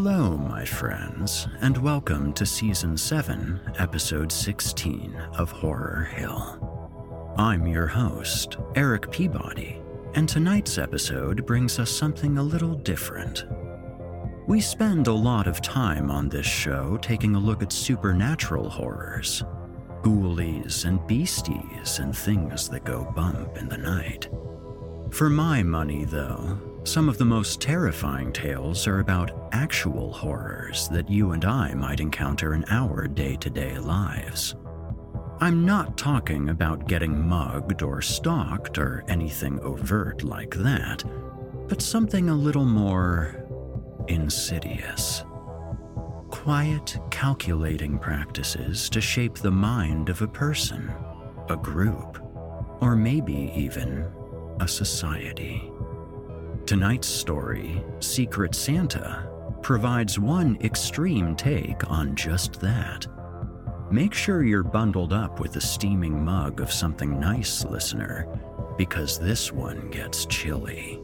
Hello, my friends, and welcome to Season 7, Episode 16 of Horror Hill. I'm your host, Erik Peabody, and tonight's episode brings us something a little different. We spend a lot of time on this show taking a look at supernatural horrors, ghoulies and beasties, and things that go bump in the night. For my money, though, some of the most terrifying tales are about actual horrors that you and I might encounter in our day to day lives. I'm not talking about getting mugged or stalked or anything overt like that, but something a little more insidious. Quiet, calculating practices to shape the mind of a person, a group, or maybe even a society. Tonight's story, Secret Santa, provides one extreme take on just that. Make sure you're bundled up with a steaming mug of something nice, listener, because this one gets chilly.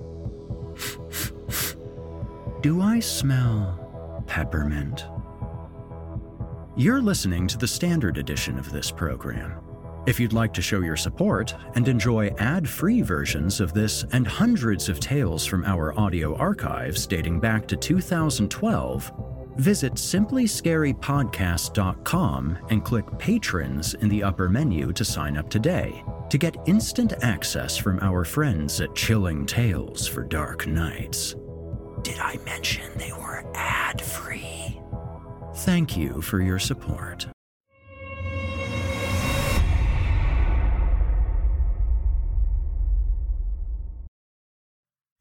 Do I smell peppermint? You're listening to the standard edition of this program. If you'd like to show your support and enjoy ad free versions of this and hundreds of tales from our audio archives dating back to 2012, visit simplyscarypodcast.com and click Patrons in the upper menu to sign up today to get instant access from our friends at Chilling Tales for Dark Nights. Did I mention they were ad free? Thank you for your support.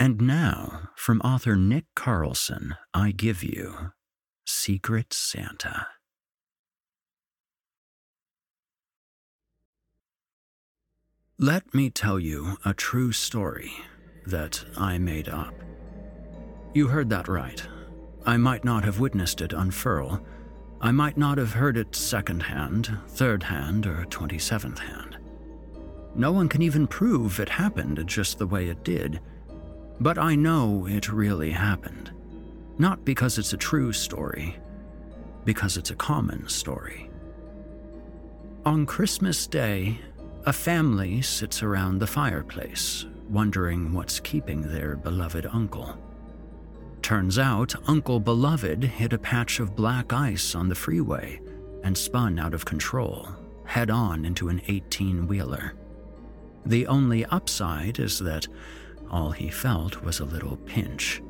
And now, from author Nick Carlson, I give you Secret Santa. Let me tell you a true story that I made up. You heard that right. I might not have witnessed it unfurl. I might not have heard it second hand, third hand, or 27th hand. No one can even prove it happened just the way it did. But I know it really happened. Not because it's a true story, because it's a common story. On Christmas Day, a family sits around the fireplace, wondering what's keeping their beloved uncle. Turns out, Uncle Beloved hit a patch of black ice on the freeway and spun out of control, head on into an 18 wheeler. The only upside is that all he felt was a little pinch.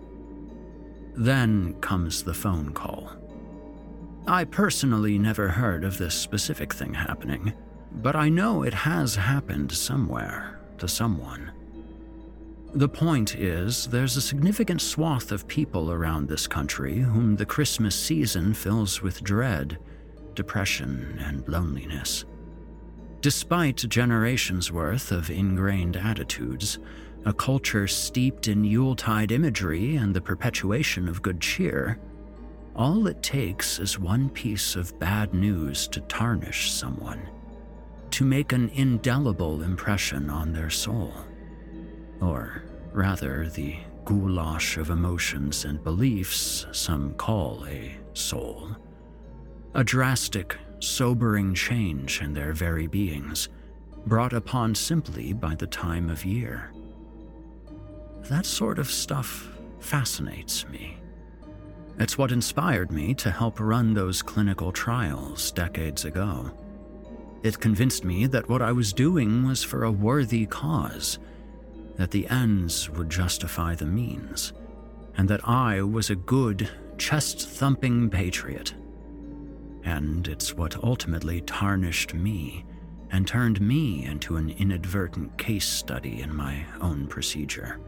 Then comes the phone call. I personally never heard of this specific thing happening, but I know it has happened somewhere to someone. The point is, there's a significant swath of people around this country whom the Christmas season fills with dread, depression, and loneliness. Despite generations worth of ingrained attitudes, a culture steeped in Yuletide imagery and the perpetuation of good cheer, all it takes is one piece of bad news to tarnish someone to make an indelible impression on their soul. Or rather, the goulash of emotions and beliefs some call a soul. A drastic, sobering change in their very beings, brought upon simply by the time of year. That sort of stuff fascinates me. It's what inspired me to help run those clinical trials decades ago. It convinced me that what I was doing was for a worthy cause, that the ends would justify the means, and that I was a good, chest thumping patriot. And it's what ultimately tarnished me and turned me into an inadvertent case study in my own procedure.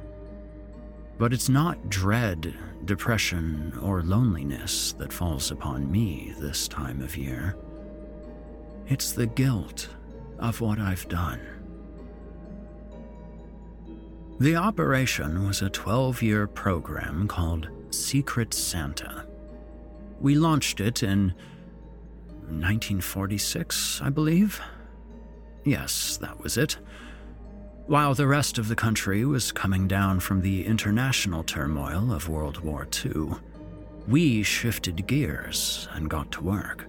But it's not dread, depression, or loneliness that falls upon me this time of year. It's the guilt of what I've done. The operation was a 12 year program called Secret Santa. We launched it in 1946, I believe. Yes, that was it. While the rest of the country was coming down from the international turmoil of World War II, we shifted gears and got to work.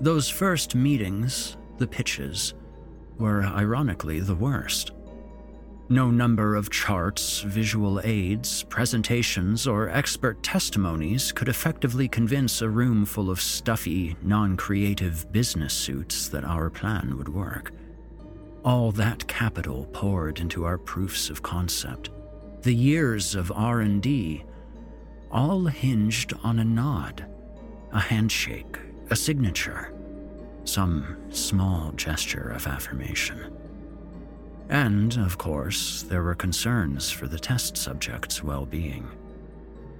Those first meetings, the pitches, were ironically the worst. No number of charts, visual aids, presentations, or expert testimonies could effectively convince a room full of stuffy, non-creative business suits that our plan would work. All that capital poured into our proofs of concept, the years of R&D, all hinged on a nod, a handshake, a signature, some small gesture of affirmation. And, of course, there were concerns for the test subjects' well being.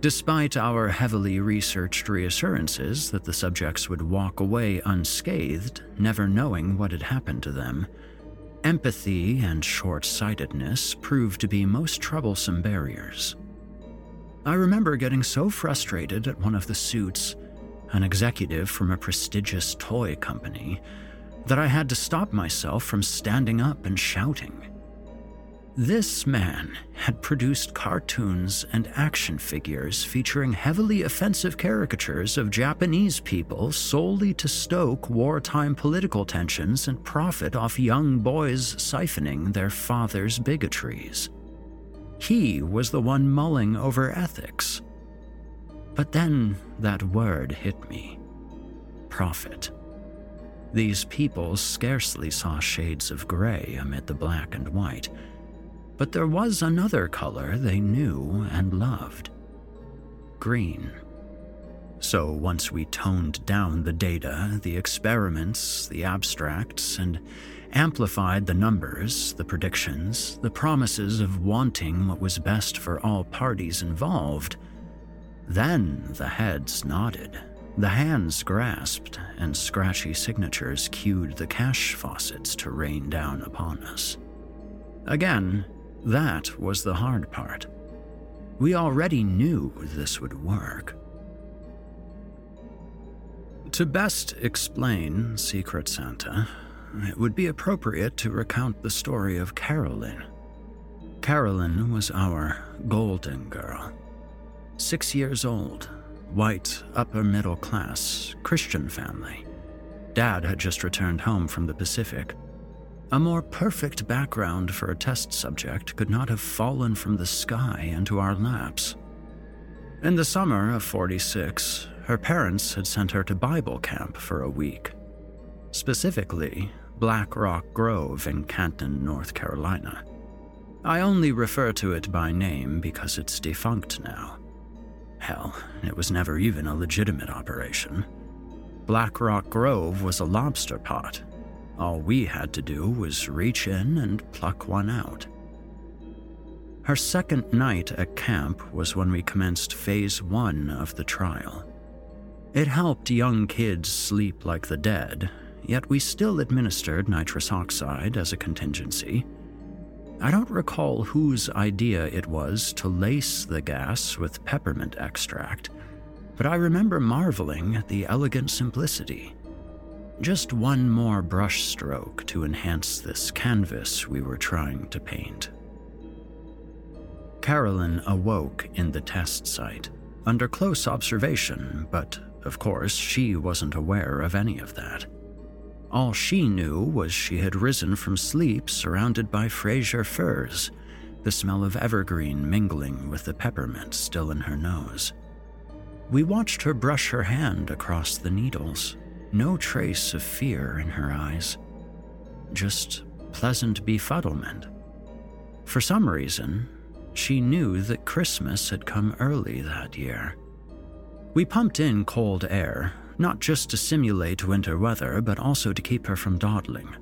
Despite our heavily researched reassurances that the subjects would walk away unscathed, never knowing what had happened to them, empathy and short sightedness proved to be most troublesome barriers. I remember getting so frustrated at one of the suits an executive from a prestigious toy company, that I had to stop myself from standing up and shouting. This man had produced cartoons and action figures featuring heavily offensive caricatures of Japanese people solely to stoke wartime political tensions and profit off young boys siphoning their father's bigotries. He was the one mulling over ethics but then that word hit me profit. These people scarcely saw shades of gray amid the black and white, but there was another color they knew and loved green. So once we toned down the data, the experiments, the abstracts, and amplified the numbers, the predictions, the promises of wanting what was best for all parties involved. Then the heads nodded, the hands grasped, and scratchy signatures cued the cash faucets to rain down upon us. Again, that was the hard part. We already knew this would work. To best explain Secret Santa, it would be appropriate to recount the story of Carolyn. Carolyn was our golden girl. Six years old, white, upper middle class, Christian family. Dad had just returned home from the Pacific. A more perfect background for a test subject could not have fallen from the sky into our laps. In the summer of 46, her parents had sent her to Bible camp for a week. Specifically, Black Rock Grove in Canton, North Carolina. I only refer to it by name because it's defunct now. Hell, it was never even a legitimate operation. Black Rock Grove was a lobster pot. All we had to do was reach in and pluck one out. Her second night at camp was when we commenced phase one of the trial. It helped young kids sleep like the dead, yet we still administered nitrous oxide as a contingency. I don't recall whose idea it was to lace the gas with peppermint extract, but I remember marveling at the elegant simplicity. Just one more brushstroke to enhance this canvas we were trying to paint. Carolyn awoke in the test site, under close observation, but of course, she wasn't aware of any of that. All she knew was she had risen from sleep surrounded by Fraser firs, the smell of evergreen mingling with the peppermint still in her nose. We watched her brush her hand across the needles, no trace of fear in her eyes, just pleasant befuddlement. For some reason, she knew that Christmas had come early that year. We pumped in cold air, not just to simulate winter weather, but also to keep her from dawdling.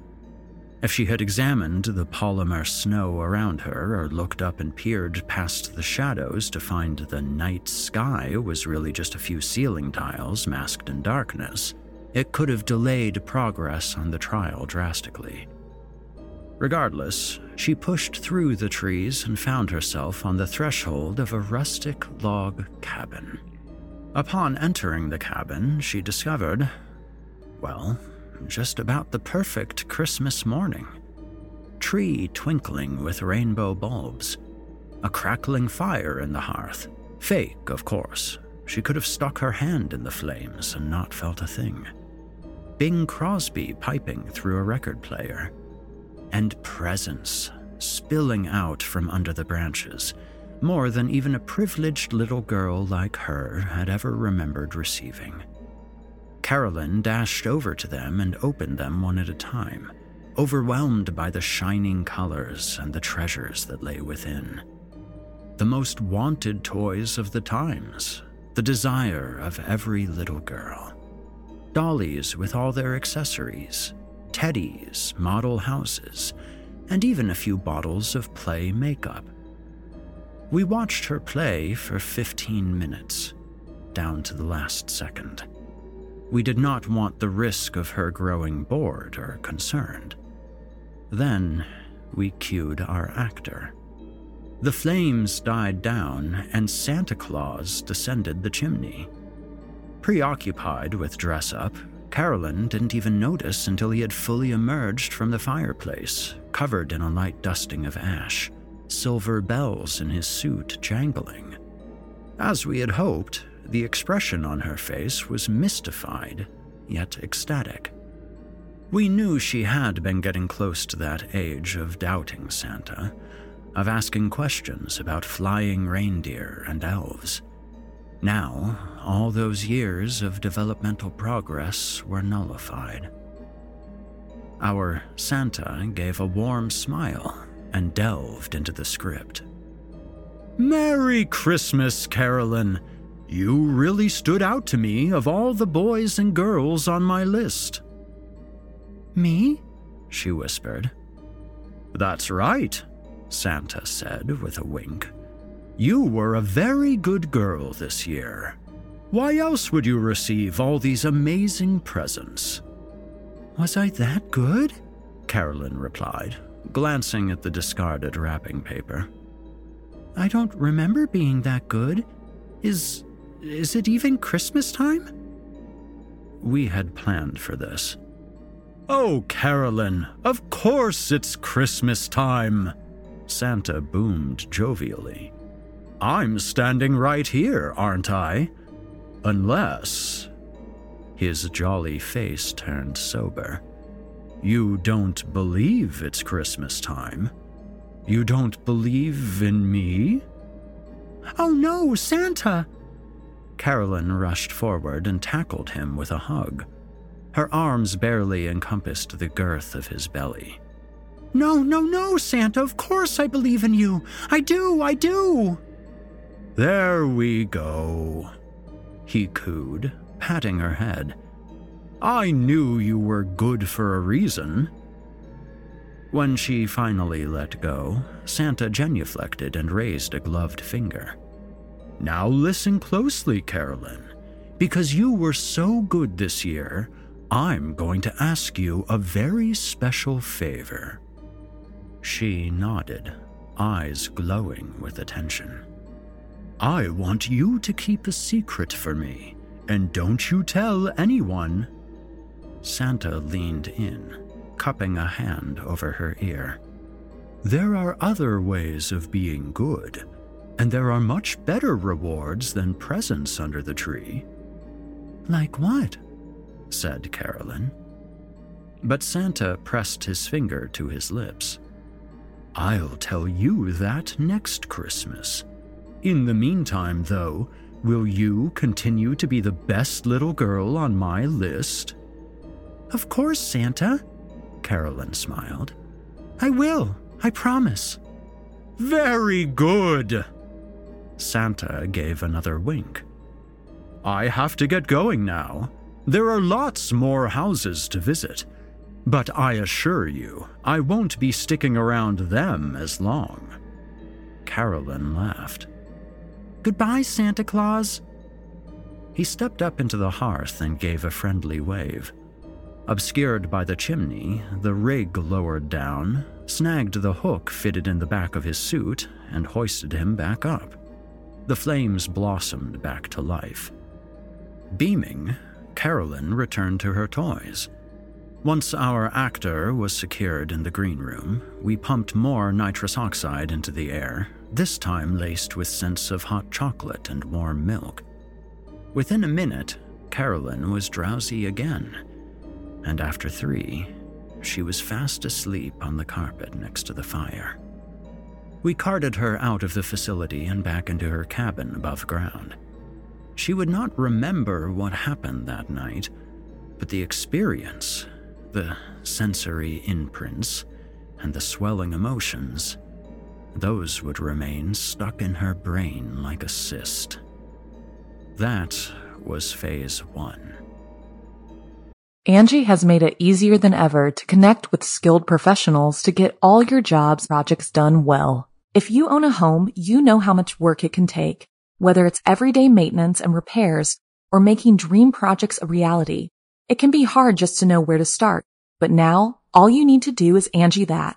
If she had examined the polymer snow around her or looked up and peered past the shadows to find the night sky was really just a few ceiling tiles masked in darkness, it could have delayed progress on the trial drastically. Regardless, she pushed through the trees and found herself on the threshold of a rustic log cabin. Upon entering the cabin, she discovered, well, just about the perfect Christmas morning. Tree twinkling with rainbow bulbs, a crackling fire in the hearth. Fake, of course. She could have stuck her hand in the flames and not felt a thing. Bing Crosby piping through a record player. And presents spilling out from under the branches more than even a privileged little girl like her had ever remembered receiving. Carolyn dashed over to them and opened them one at a time, overwhelmed by the shining colors and the treasures that lay within. The most wanted toys of the times, the desire of every little girl. Dollies with all their accessories, teddies, model houses, and even a few bottles of play makeup we watched her play for 15 minutes, down to the last second. We did not want the risk of her growing bored or concerned. Then we cued our actor. The flames died down, and Santa Claus descended the chimney. Preoccupied with dress up, Carolyn didn't even notice until he had fully emerged from the fireplace, covered in a light dusting of ash silver bells in his suit jangling. As we had hoped, the expression on her face was mystified, yet ecstatic. We knew she had been getting close to that age of doubting Santa, of asking questions about flying reindeer and elves. Now, all those years of developmental progress were nullified. Our Santa gave a warm smile and delved into the script. Merry Christmas, Carolyn. You really stood out to me of all the boys and girls on my list. Me? she whispered. That's right, Santa said with a wink. You were a very good girl this year. Why else would you receive all these amazing presents? Was I that good? Carolyn replied, glancing at the discarded wrapping paper. I don't remember being that good. Is. is it even Christmas time? We had planned for this. Oh, Carolyn, of course it's Christmas time, Santa boomed jovially. I'm standing right here, aren't I? Unless. His jolly face turned sober. You don't believe it's Christmas time? You don't believe in me? Oh no, Santa! Carolyn rushed forward and tackled him with a hug. Her arms barely encompassed the girth of his belly. No, no, no, Santa, of course I believe in you. I do, I do. There we go, he cooed, patting her head. I knew you were good for a reason. When she finally let go, Santa genuflected and raised a gloved finger. Now listen closely, Carolyn. Because you were so good this year, I'm going to ask you a very special favor. She nodded, eyes glowing with attention. I want you to keep a secret for me, and don't you tell anyone. Santa leaned in, cupping a hand over her ear. There are other ways of being good, and there are much better rewards than presents under the tree. Like what? said Carolyn. But Santa pressed his finger to his lips. I'll tell you that next Christmas. In the meantime, though, will you continue to be the best little girl on my list? Of course, Santa, Carolyn smiled. I will, I promise. Very good. Santa gave another wink. I have to get going now. There are lots more houses to visit, but I assure you, I won't be sticking around them as long. Carolyn laughed. Goodbye, Santa Claus. He stepped up into the hearth and gave a friendly wave. Obscured by the chimney, the rig lowered down, snagged the hook fitted in the back of his suit, and hoisted him back up. The flames blossomed back to life. Beaming, Carolyn returned to her toys. Once our actor was secured in the green room, we pumped more nitrous oxide into the air, this time laced with scents of hot chocolate and warm milk. Within a minute, Carolyn was drowsy again, and after three, she was fast asleep on the carpet next to the fire. We carted her out of the facility and back into her cabin above ground. She would not remember what happened that night, but the experience, the sensory imprints, and the swelling emotions, those would remain stuck in her brain like a cyst. That was phase one. Angi has made it easier than ever to connect with skilled professionals to get all your jobs projects done well. If you own a home, you know how much work it can take whether it's everyday maintenance and repairs or making dream projects a reality, it can be hard just to know where to start. But now, all you need to do is Angi that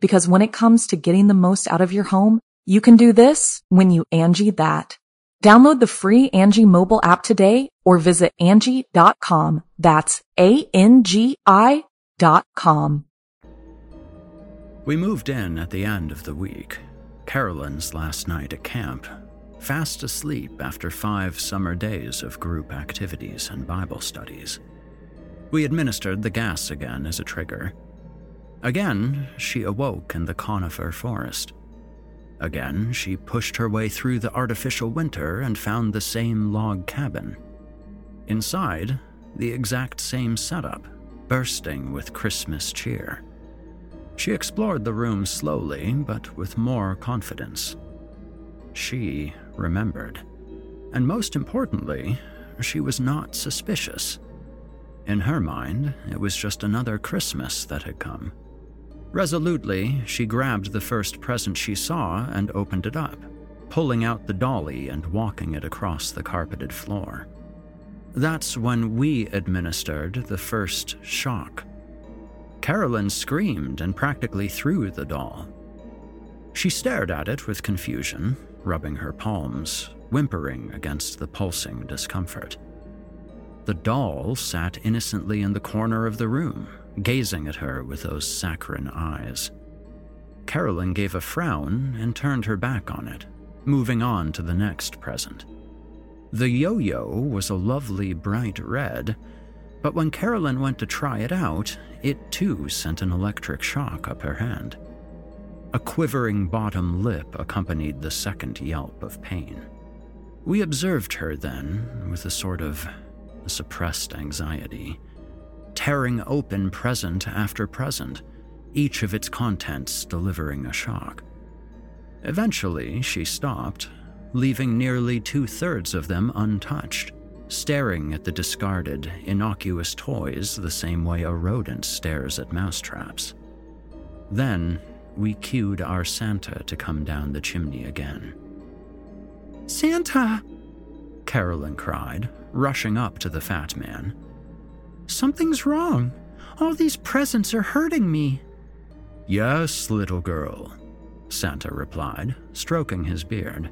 Because when it comes to getting the most out of your home, you can do this when you Angi that. Download the free Angi mobile app today or visit Angi.com. That's A-N-G-I dot com. We moved in at the end of the week, Carolyn's last night at camp, fast asleep after five summer days of group activities and Bible studies. We administered the gas again as a trigger. Again, she awoke in the conifer forest. Again, she pushed her way through the artificial winter and found the same log cabin. Inside, the exact same setup, bursting with Christmas cheer. She explored the room slowly, but with more confidence. She remembered. And most importantly, she was not suspicious. In her mind, it was just another Christmas that had come. Resolutely, she grabbed the first present she saw and opened it up, pulling out the dolly and walking it across the carpeted floor. That's when we administered the first shock. Carolyn screamed and practically threw the doll. She stared at it with confusion, rubbing her palms, whimpering against the pulsing discomfort. The doll sat innocently in the corner of the room, gazing at her with those saccharine eyes. Carolyn gave a frown and turned her back on it, moving on to the next present. The yo yo was a lovely bright red, but when Carolyn went to try it out, it too sent an electric shock up her hand. A quivering bottom lip accompanied the second yelp of pain. We observed her then with a sort of suppressed anxiety tearing open present after present, each of its contents delivering a shock. Eventually, she stopped, leaving nearly two thirds of them untouched, staring at the discarded, innocuous toys the same way a rodent stares at mousetraps. Then, we cued our Santa to come down the chimney again. Santa! Carolyn cried, rushing up to the fat man. Something's wrong. All these presents are hurting me. Yes, little girl, Santa replied, stroking his beard.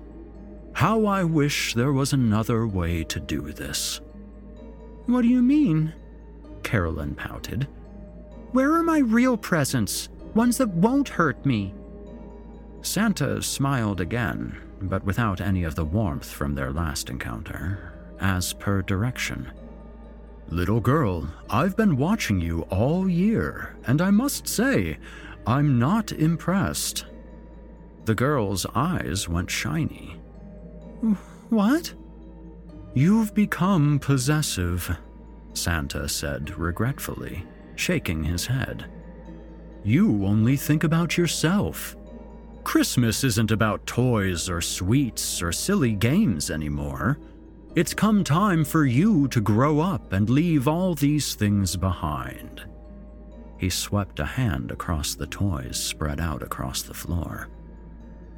How I wish there was another way to do this. What do you mean? Carolyn pouted. Where are my real presents? Ones that won't hurt me? Santa smiled again, but without any of the warmth from their last encounter, as per direction. Little girl, I've been watching you all year, and I must say, I'm not impressed. The girl's eyes went shiny. What? You've become possessive, Santa said regretfully, shaking his head. You only think about yourself. Christmas isn't about toys or sweets or silly games anymore. It's come time for you to grow up and leave all these things behind. He swept a hand across the toys spread out across the floor.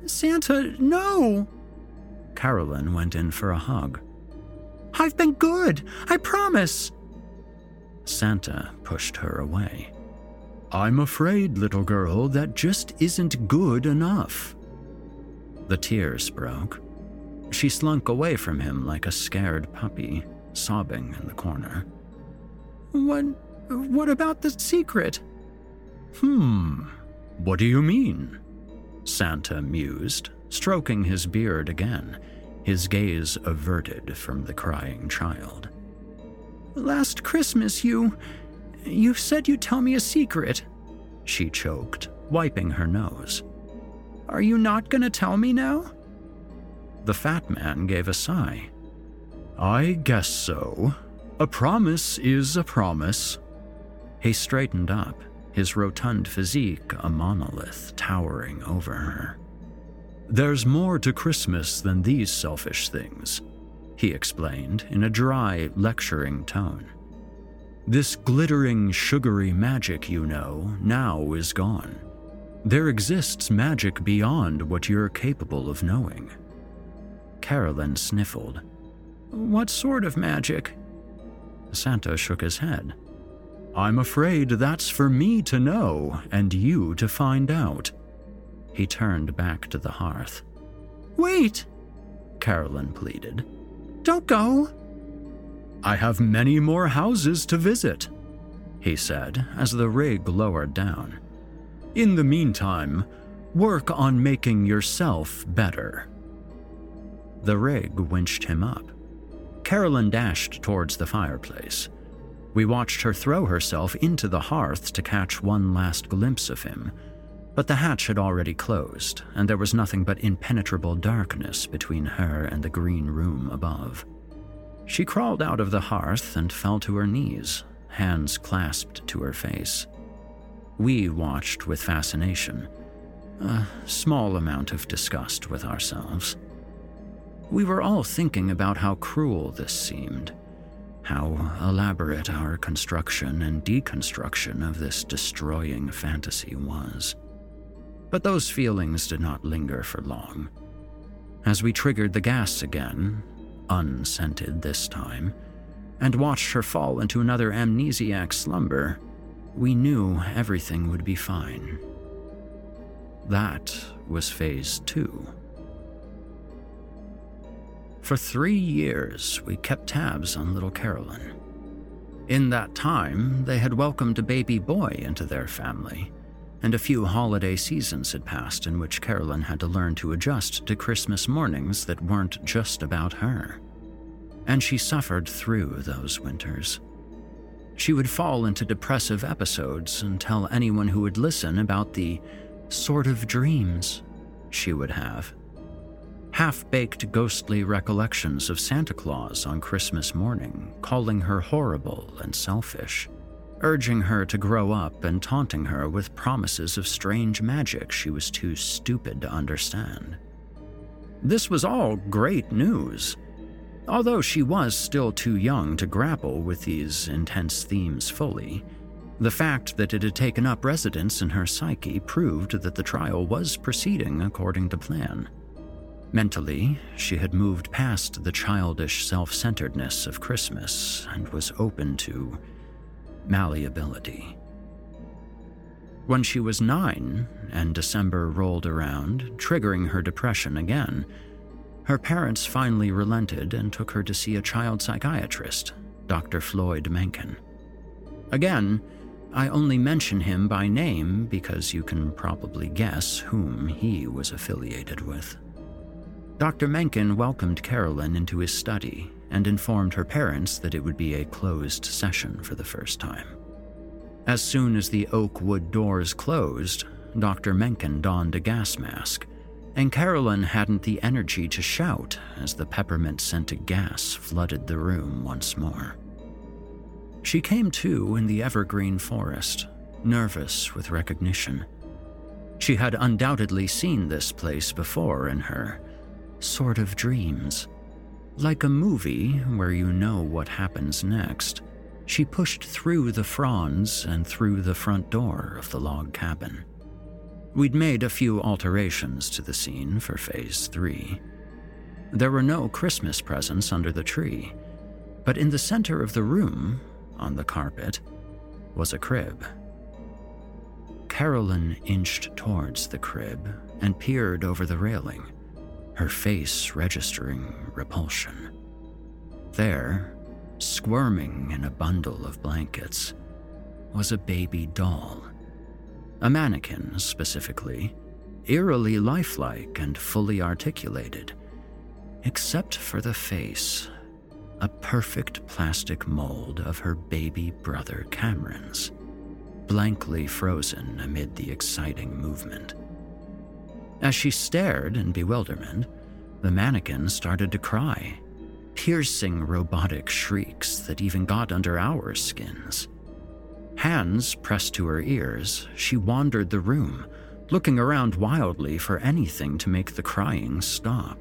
Santa, no! Carolyn went in for a hug. I've been good, I promise. Santa pushed her away. I'm afraid, little girl, that just isn't good enough. The tears broke. She slunk away from him like a scared puppy, sobbing in the corner. What. what about the secret? Hmm. What do you mean? Santa mused, stroking his beard again, his gaze averted from the crying child. Last Christmas, you. you said you'd tell me a secret. She choked, wiping her nose. Are you not going to tell me now? The fat man gave a sigh. I guess so. A promise is a promise. He straightened up, his rotund physique a monolith towering over her. There's more to Christmas than these selfish things, he explained in a dry, lecturing tone. This glittering, sugary magic you know now is gone. There exists magic beyond what you're capable of knowing. Carolyn sniffled. What sort of magic? Santa shook his head. I'm afraid that's for me to know and you to find out. He turned back to the hearth. Wait! Carolyn pleaded. Don't go! I have many more houses to visit, he said as the rig lowered down. In the meantime, work on making yourself better. The rig winched him up. Carolyn dashed towards the fireplace. We watched her throw herself into the hearth to catch one last glimpse of him, but the hatch had already closed, and there was nothing but impenetrable darkness between her and the green room above. She crawled out of the hearth and fell to her knees, hands clasped to her face. We watched with fascination, a small amount of disgust with ourselves. We were all thinking about how cruel this seemed how elaborate our construction and deconstruction of this destroying fantasy was. But those feelings did not linger for long. As we triggered the gas again, unscented this time, and watched her fall into another amnesiac slumber, we knew everything would be fine. That was phase two. For three years, we kept tabs on little Carolyn. In that time, they had welcomed a baby boy into their family, and a few holiday seasons had passed in which Carolyn had to learn to adjust to Christmas mornings that weren't just about her. And she suffered through those winters. She would fall into depressive episodes and tell anyone who would listen about the sort of dreams she would have half baked ghostly recollections of Santa Claus on Christmas morning, calling her horrible and selfish, urging her to grow up and taunting her with promises of strange magic she was too stupid to understand. This was all great news. Although she was still too young to grapple with these intense themes fully, the fact that it had taken up residence in her psyche proved that the trial was proceeding according to plan. Mentally, she had moved past the childish self centeredness of Christmas and was open to malleability. When she was nine and December rolled around, triggering her depression again, her parents finally relented and took her to see a child psychiatrist, Dr. Floyd Mencken. Again, I only mention him by name because you can probably guess whom he was affiliated with. Dr. Mencken welcomed Carolyn into his study and informed her parents that it would be a closed session for the first time. As soon as the oak wood doors closed, Dr. Mencken donned a gas mask, and Carolyn hadn't the energy to shout as the peppermint scented gas flooded the room once more. She came to in the evergreen forest, nervous with recognition. She had undoubtedly seen this place before in her sort of dreams. Like a movie where you know what happens next, she pushed through the fronds and through the front door of the log cabin. We'd made a few alterations to the scene for Phase 3. There were no Christmas presents under the tree, but in the center of the room, on the carpet, was a crib. Carolyn inched towards the crib and peered over the railing her face registering repulsion. There, squirming in a bundle of blankets, was a baby doll. A mannequin, specifically, eerily lifelike and fully articulated, except for the face, a perfect plastic mold of her baby brother Cameron's, blankly frozen amid the exciting movement. As she stared in bewilderment, the mannequin started to cry, piercing robotic shrieks that even got under our skins. Hands pressed to her ears, she wandered the room, looking around wildly for anything to make the crying stop.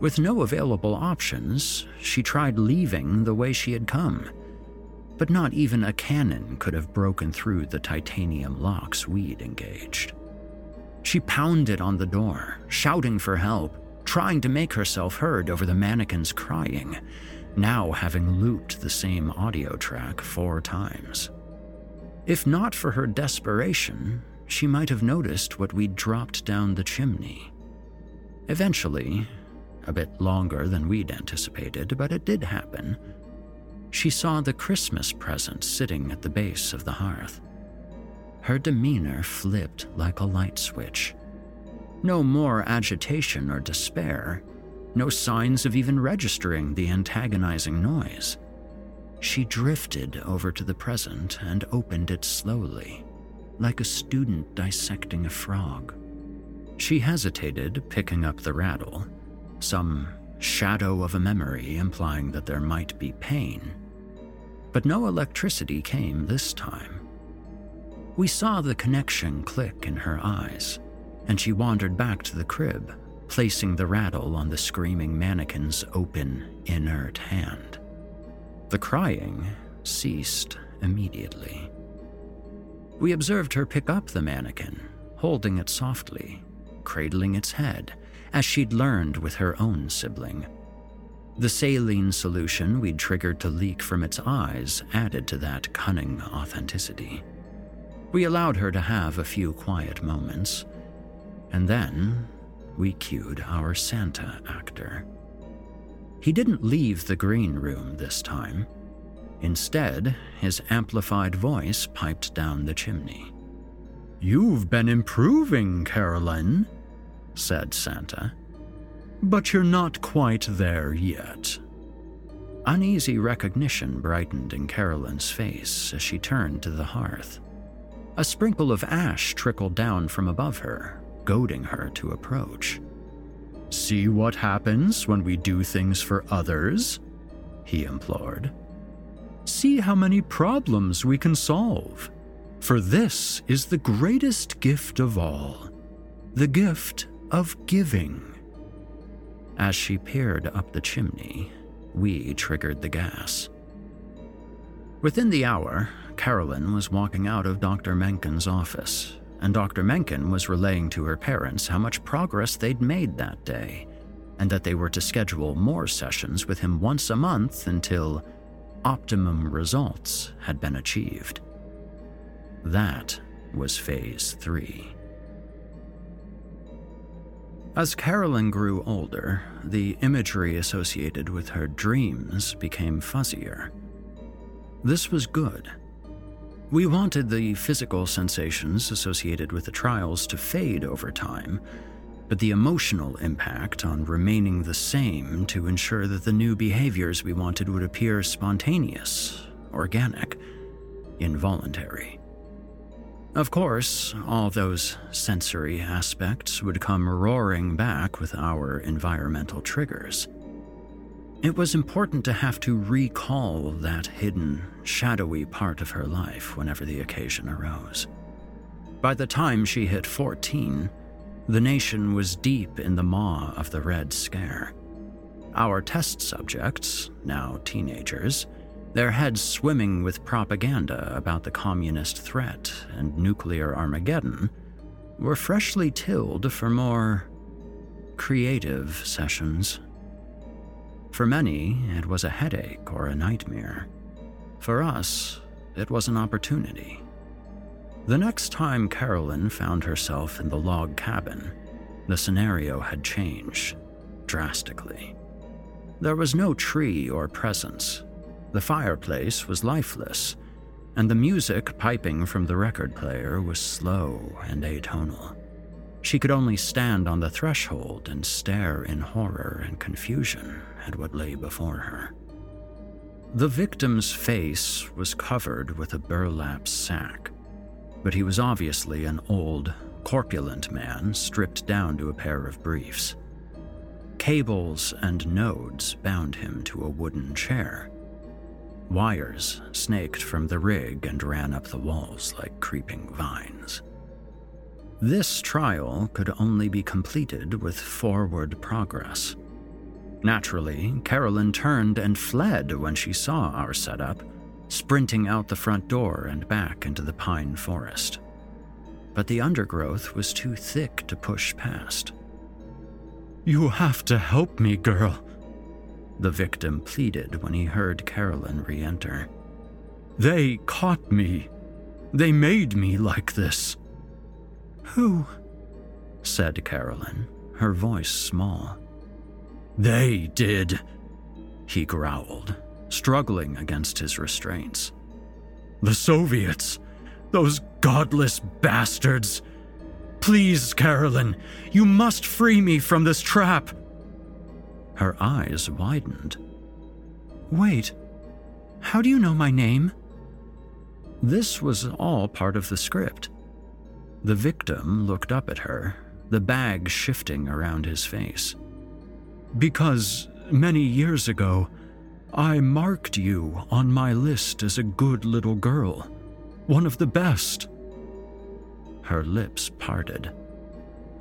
With no available options, she tried leaving the way she had come. But not even a cannon could have broken through the titanium locks we'd engaged. She pounded on the door, shouting for help, trying to make herself heard over the mannequin's crying, now having looped the same audio track four times. If not for her desperation, she might have noticed what we'd dropped down the chimney. Eventually, a bit longer than we'd anticipated, but it did happen, she saw the Christmas present sitting at the base of the hearth her demeanor flipped like a light switch. No more agitation or despair, no signs of even registering the antagonizing noise. She drifted over to the present and opened it slowly, like a student dissecting a frog. She hesitated, picking up the rattle, some shadow of a memory implying that there might be pain. But no electricity came this time. We saw the connection click in her eyes, and she wandered back to the crib, placing the rattle on the screaming mannequin's open, inert hand. The crying ceased immediately. We observed her pick up the mannequin, holding it softly, cradling its head, as she'd learned with her own sibling. The saline solution we'd triggered to leak from its eyes added to that cunning authenticity. We allowed her to have a few quiet moments, and then we cued our Santa actor. He didn't leave the green room this time. Instead, his amplified voice piped down the chimney. You've been improving, Carolyn, said Santa. But you're not quite there yet. Uneasy recognition brightened in Carolyn's face as she turned to the hearth. A sprinkle of ash trickled down from above her, goading her to approach. See what happens when we do things for others? He implored. See how many problems we can solve. For this is the greatest gift of all the gift of giving. As she peered up the chimney, we triggered the gas. Within the hour, Carolyn was walking out of Dr. Menken's office, and Dr. Menken was relaying to her parents how much progress they'd made that day, and that they were to schedule more sessions with him once a month until optimum results had been achieved. That was phase three. As Carolyn grew older, the imagery associated with her dreams became fuzzier. This was good. We wanted the physical sensations associated with the trials to fade over time, but the emotional impact on remaining the same to ensure that the new behaviors we wanted would appear spontaneous, organic, involuntary. Of course, all those sensory aspects would come roaring back with our environmental triggers. It was important to have to recall that hidden, shadowy part of her life whenever the occasion arose. By the time she hit 14, the nation was deep in the maw of the Red Scare. Our test subjects, now teenagers, their heads swimming with propaganda about the communist threat and nuclear Armageddon, were freshly tilled for more creative sessions. For many, it was a headache or a nightmare. For us, it was an opportunity. The next time Carolyn found herself in the log cabin, the scenario had changed drastically. There was no tree or presents, the fireplace was lifeless, and the music piping from the record player was slow and atonal. She could only stand on the threshold and stare in horror and confusion at what lay before her. The victim's face was covered with a burlap sack, but he was obviously an old, corpulent man stripped down to a pair of briefs. Cables and nodes bound him to a wooden chair Wires snaked from the rig and ran up the walls like creeping vines. This trial could only be completed with forward progress. Naturally, Carolyn turned and fled when she saw our setup, sprinting out the front door and back into the pine forest. But the undergrowth was too thick to push past. You have to help me, girl, the victim pleaded when he heard Carolyn re enter. They caught me. They made me like this. Who? said Carolyn, her voice small. They did, he growled, struggling against his restraints. The Soviets, those godless bastards. Please, Carolyn, you must free me from this trap. Her eyes widened. Wait, How do you know my name? This was all part of the script. The victim looked up at her, the bag shifting around his face. Because many years ago, I marked you on my list as a good little girl, one of the best. Her lips parted.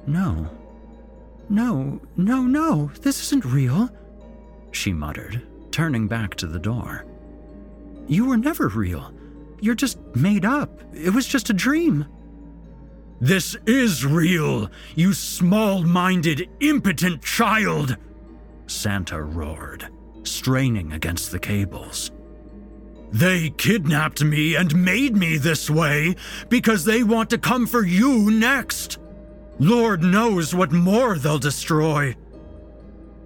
No. No, no, no, this isn't real, she muttered, turning back to the door. You were never real. You're just made up. It was just a dream. This is real, you small minded, impotent child! Santa roared, straining against the cables. They kidnapped me and made me this way because they want to come for you next. Lord knows what more they'll destroy.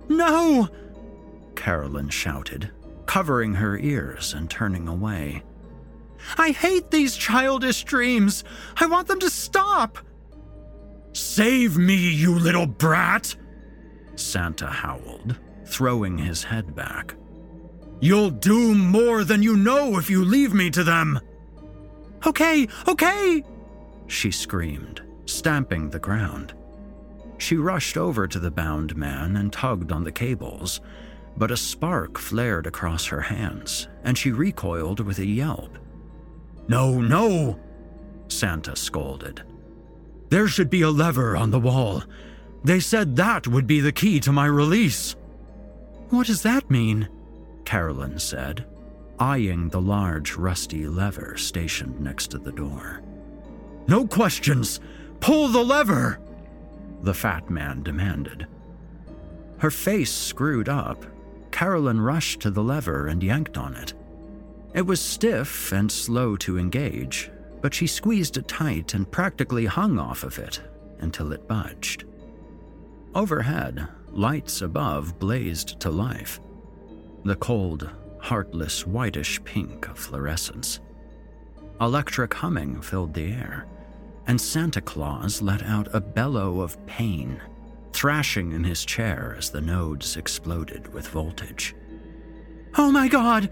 No! Carolyn shouted, covering her ears and turning away. I hate these childish dreams. I want them to stop. Save me, you little brat! Santa howled, throwing his head back. You'll do more than you know if you leave me to them. Okay, okay, she screamed, stamping the ground. She rushed over to the bound man and tugged on the cables, but a spark flared across her hands, and she recoiled with a yelp. No, no, Santa scolded. There should be a lever on the wall. They said that would be the key to my release. What does that mean? Carolyn said, eyeing the large rusty lever stationed next to the door. No questions! Pull the lever! The fat man demanded. Her face screwed up. Carolyn rushed to the lever and yanked on it. It was stiff and slow to engage, but she squeezed it tight and practically hung off of it until it budged. Overhead, lights above blazed to life. The cold, heartless whitish pink of fluorescence. Electric humming filled the air, and Santa Claus let out a bellow of pain, thrashing in his chair as the nodes exploded with voltage. Oh my god!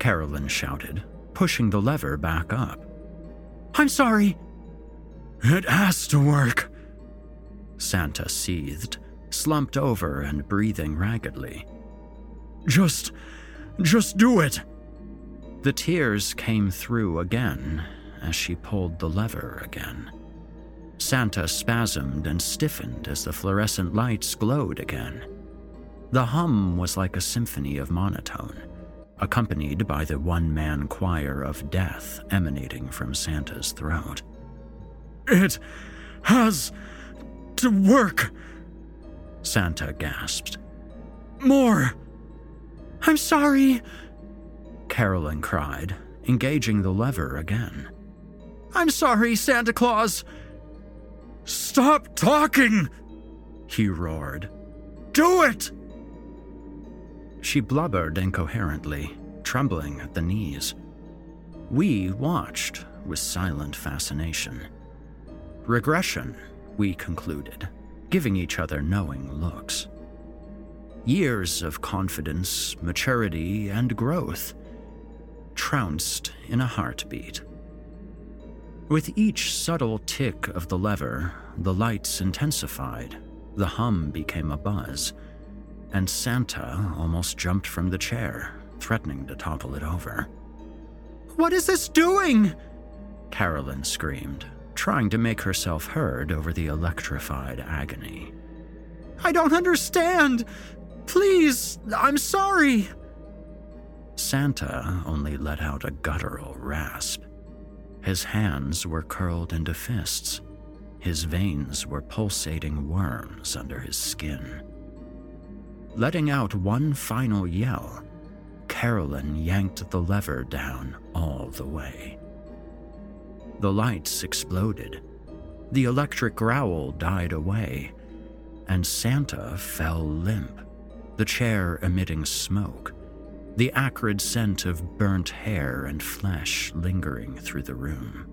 Carolyn shouted, pushing the lever back up. I'm sorry. It has to work. Santa seethed, slumped over and breathing raggedly. Just. just do it. The tears came through again as she pulled the lever again. Santa spasmed and stiffened as the fluorescent lights glowed again. The hum was like a symphony of monotone accompanied by the one man choir of death emanating from Santa's throat. It has to work, Santa gasped. More! I'm sorry, Carolyn cried, engaging the lever again. I'm sorry, Santa Claus. Stop talking! He roared. Do it! She blubbered incoherently, trembling at the knees. We watched with silent fascination. Regression, we concluded, giving each other knowing looks. Years of confidence, maturity, and growth trounced in a heartbeat. With each subtle tick of the lever, the lights intensified, the hum became a buzz and Santa almost jumped from the chair, threatening to topple it over. What is this doing? Carolyn screamed, trying to make herself heard over the electrified agony. I don't understand. Please, I'm sorry. Santa only let out a guttural rasp. His hands were curled into fists. His veins were pulsating worms under his skin. Letting out one final yell, Carolyn yanked the lever down all the way. The lights exploded, the electric growl died away, and Santa fell limp, the chair emitting smoke, the acrid scent of burnt hair and flesh lingering through the room.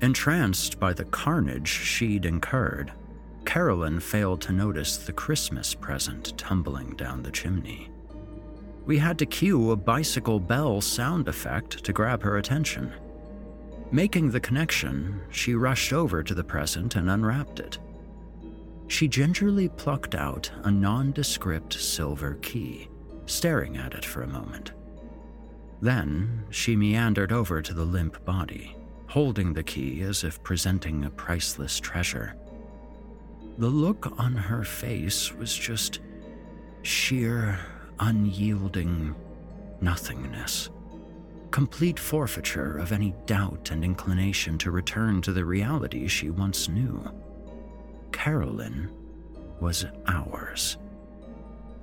Entranced by the carnage she'd incurred, Carolyn failed to notice the Christmas present tumbling down the chimney. we had to cue a bicycle bell sound effect to grab her attention. Making the connection, she rushed over to the present and unwrapped it. She gingerly plucked out a nondescript silver key, staring at it for a moment. Then she meandered over to the limp body, holding the key as if presenting a priceless treasure. The look on her face was just sheer, unyielding nothingness. Complete forfeiture of any doubt and inclination to return to the reality she once knew. Carolyn was ours.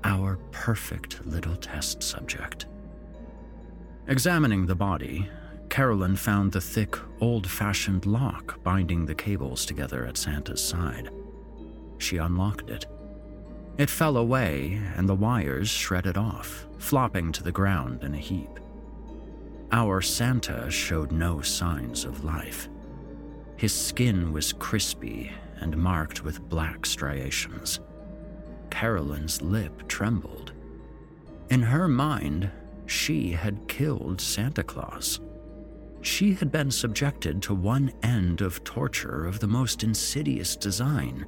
Our perfect little test subject. Examining the body, Carolyn found the thick, old fashioned lock binding the cables together at Santa's side. She unlocked it. It fell away, and the wires shredded off, flopping to the ground in a heap. Our Santa showed no signs of life. His skin was crispy and marked with black striations. Carolyn's lip trembled. In her mind, she had killed Santa Claus. She had been subjected to one end of torture of the most insidious design,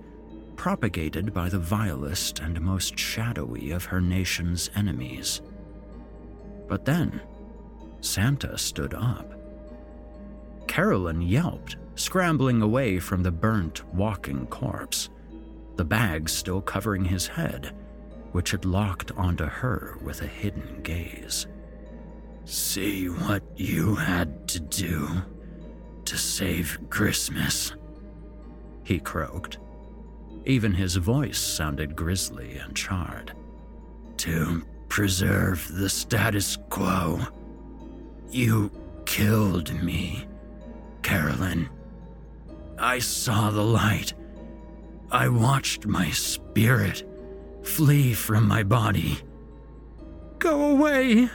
propagated by the vilest and most shadowy of her nation's enemies. But then, Santa stood up. Carolyn yelped, scrambling away from the burnt, walking corpse, the bag still covering his head which had locked onto her with a hidden gaze. See what you had to do to save Christmas, he croaked. Even his voice sounded grisly and charred. To preserve the status quo, you killed me, Carolyn. I saw the light. I watched my spirit Flee from my body. Go away,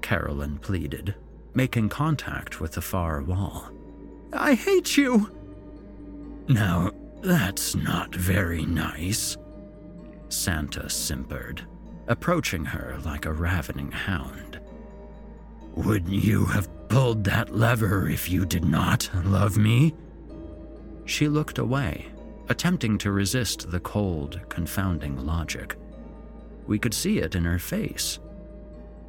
Carolyn pleaded, making contact with the far wall. I hate you. Now, that's not very nice, Santa simpered, approaching her like a ravening hound. Would you have pulled that lever if you did not love me? She looked away, attempting to resist the cold, confounding logic. We could see it in her face.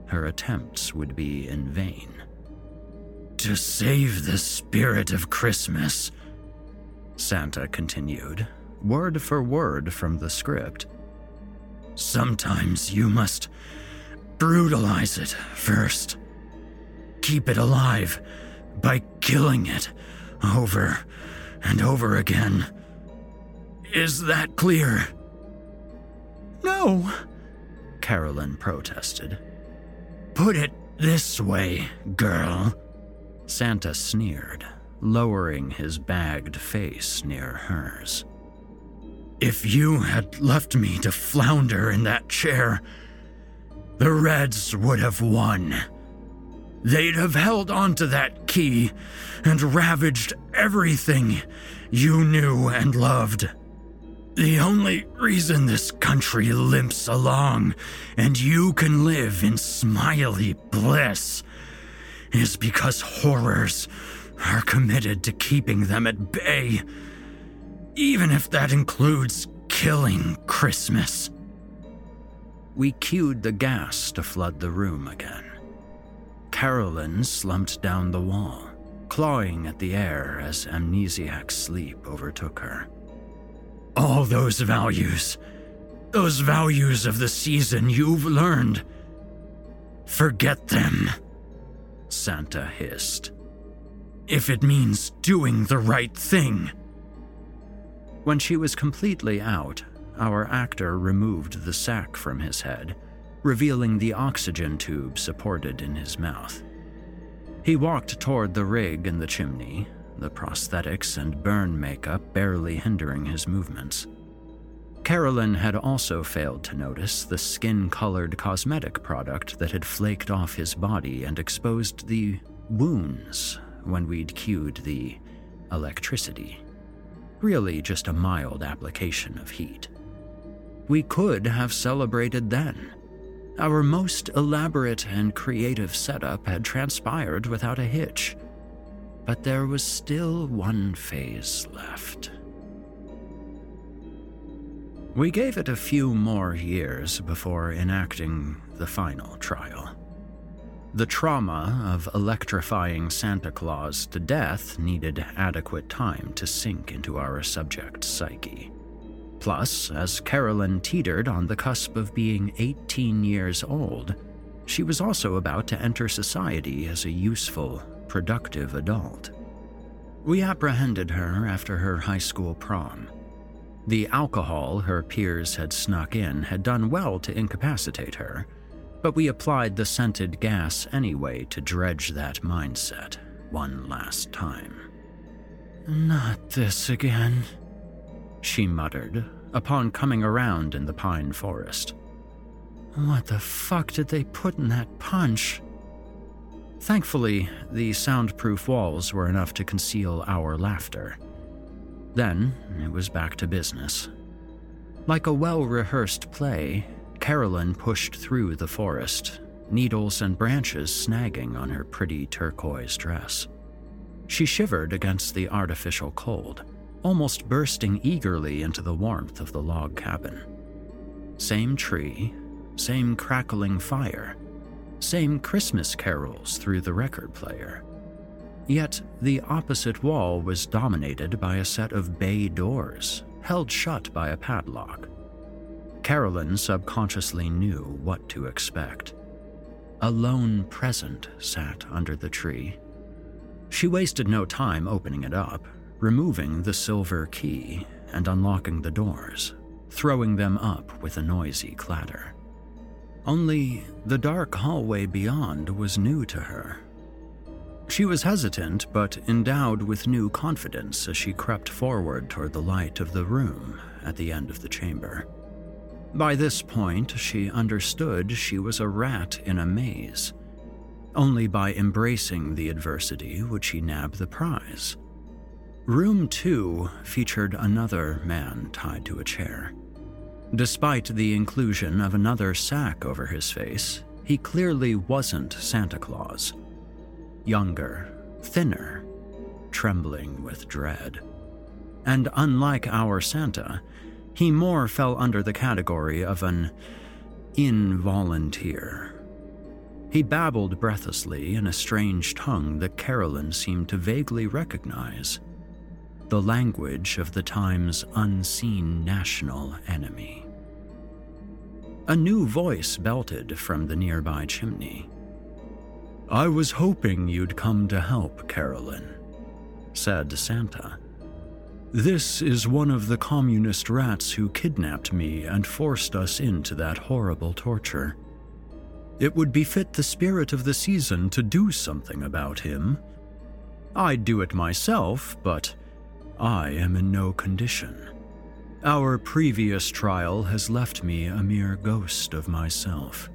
Her attempts would be in vain. To save the spirit of Christmas, Santa continued, word for word from the script. Sometimes you must brutalize it first. Keep it alive by killing it over and over again is that clear? No, Carolyn protested. Put it this way, girl. Santa sneered, lowering his bagged face near hers. If you had left me to flounder in that chair, the Reds would have won. They'd have held onto that key and ravaged everything you knew and loved. The only reason this country limps along and you can live in smiley bliss is because horrors are committed to keeping them at bay, even if that includes killing Christmas. We cued the gas to flood the room again. Carolyn slumped down the wall, clawing at the air as amnesiac sleep overtook her. All those values, those values of the season you've learned, forget them, Santa hissed. If it means doing the right thing. When she was completely out, our actor removed the sack from his head, revealing the oxygen tube supported in his mouth. He walked toward the rig in the chimney, the prosthetics and burn makeup barely hindering his movements. Carolyn had also failed to notice the skin colored cosmetic product that had flaked off his body and exposed the wounds when we'd cued the electricity. Really, just a mild application of heat. We could have celebrated then. Our most elaborate and creative setup had transpired without a hitch. But there was still one phase left. We gave it a few more years before enacting the final trial. The trauma of electrifying Santa Claus to death needed adequate time to sink into our subject's psyche. Plus, as Carolyn teetered on the cusp of being 18 years old, she was also about to enter society as a useful, productive adult. We apprehended her after her high school prom the alcohol her peers had snuck in had done well to incapacitate her, but we applied the scented gas anyway to dredge that mindset one last time. Not this again, she muttered upon coming around in the pine forest. What the fuck did they put in that punch? Thankfully, the soundproof walls were enough to conceal our laughter. Then it was back to business. Like a well rehearsed play, Carolyn pushed through the forest, needles and branches snagging on her pretty turquoise dress. She shivered against the artificial cold, almost bursting eagerly into the warmth of the log cabin. Same tree, same crackling fire, same Christmas carols through the record player. Yet the opposite wall was dominated by a set of bay doors, held shut by a padlock. Carolyn subconsciously knew what to expect. A lone present sat under the tree. She wasted no time opening it up, removing the silver key and unlocking the doors, throwing them up with a noisy clatter. Only the dark hallway beyond was new to her she was hesitant, but endowed with new confidence as she crept forward toward the light of the room at the end of the chamber. By this point, she understood she was a rat in a maze. Only by embracing the adversity would she nab the prize. Room 2 featured another man tied to a chair. Despite the inclusion of another sack over his face, he clearly wasn't Santa Claus younger, thinner, trembling with dread. And unlike our Santa, he more fell under the category of an involunteer. He babbled breathlessly in a strange tongue that Carolyn seemed to vaguely recognize the language of the time's unseen national enemy. A new voice belted from the nearby chimney. I was hoping you'd come to help, Carolyn, said Santa. This is one of the communist rats who kidnapped me and forced us into that horrible torture. It would befit the spirit of the season to do something about him. I'd do it myself, but I am in no condition. Our previous trial has left me a mere ghost of myself.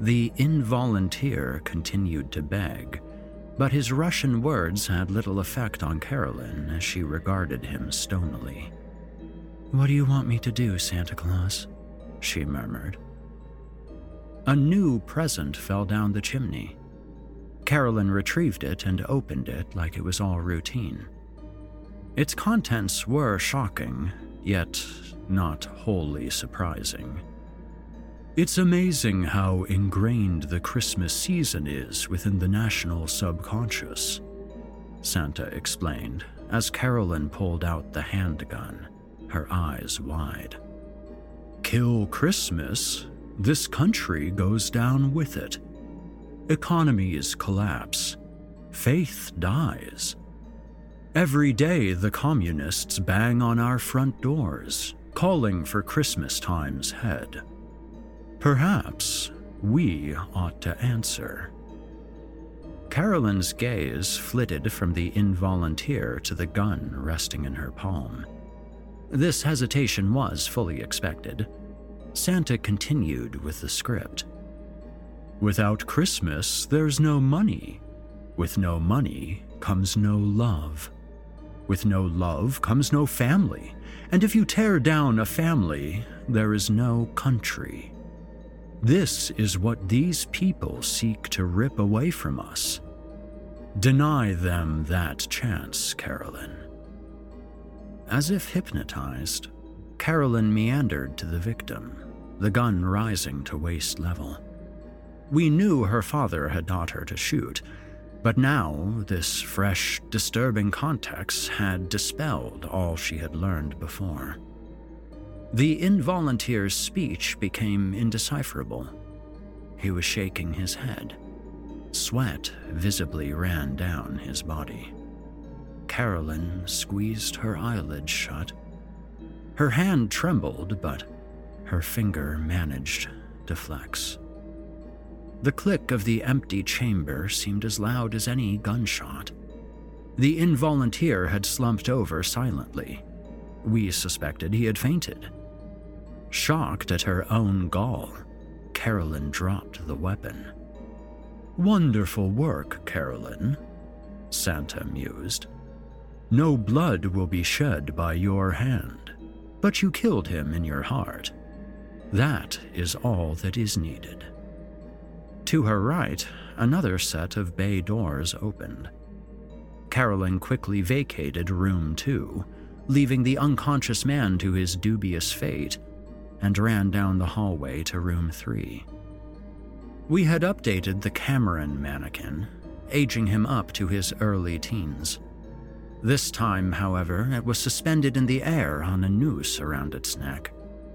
The involunteer continued to beg, but his Russian words had little effect on Carolyn as she regarded him stonily. What do you want me to do, Santa Claus? she murmured. A new present fell down the chimney. Carolyn retrieved it and opened it like it was all routine. Its contents were shocking, yet not wholly surprising. It's amazing how ingrained the Christmas season is within the national subconscious, Santa explained as Carolyn pulled out the handgun, her eyes wide. Kill Christmas, this country goes down with it. Economies collapse, faith dies. Every day, the communists bang on our front doors, calling for Christmas time's head. Perhaps we ought to answer. Carolyn's gaze flitted from the involunteer to the gun resting in her palm. This hesitation was fully expected. Santa continued with the script. Without Christmas, there's no money. With no money comes no love. With no love comes no family. And if you tear down a family, there is no country. This is what these people seek to rip away from us. Deny them that chance, Carolyn. As if hypnotized, Carolyn meandered to the victim, the gun rising to waist level. We knew her father had taught her to shoot, but now this fresh, disturbing context had dispelled all she had learned before. The involunteer's speech became indecipherable. He was shaking his head. Sweat visibly ran down his body. Carolyn squeezed her eyelids shut. Her hand trembled, but her finger managed to flex. The click of the empty chamber seemed as loud as any gunshot. The involunteer had slumped over silently. We suspected he had fainted. Shocked at her own gall, Carolyn dropped the weapon. Wonderful work, Carolyn, Santa mused. No blood will be shed by your hand, but you killed him in your heart. That is all that is needed. To her right, another set of bay doors opened. Carolyn quickly vacated room two, leaving the unconscious man to his dubious fate, and ran down the hallway to room three. We had updated the Cameron mannequin, aging him up to his early teens. This time, however, it was suspended in the air on a noose around its neck,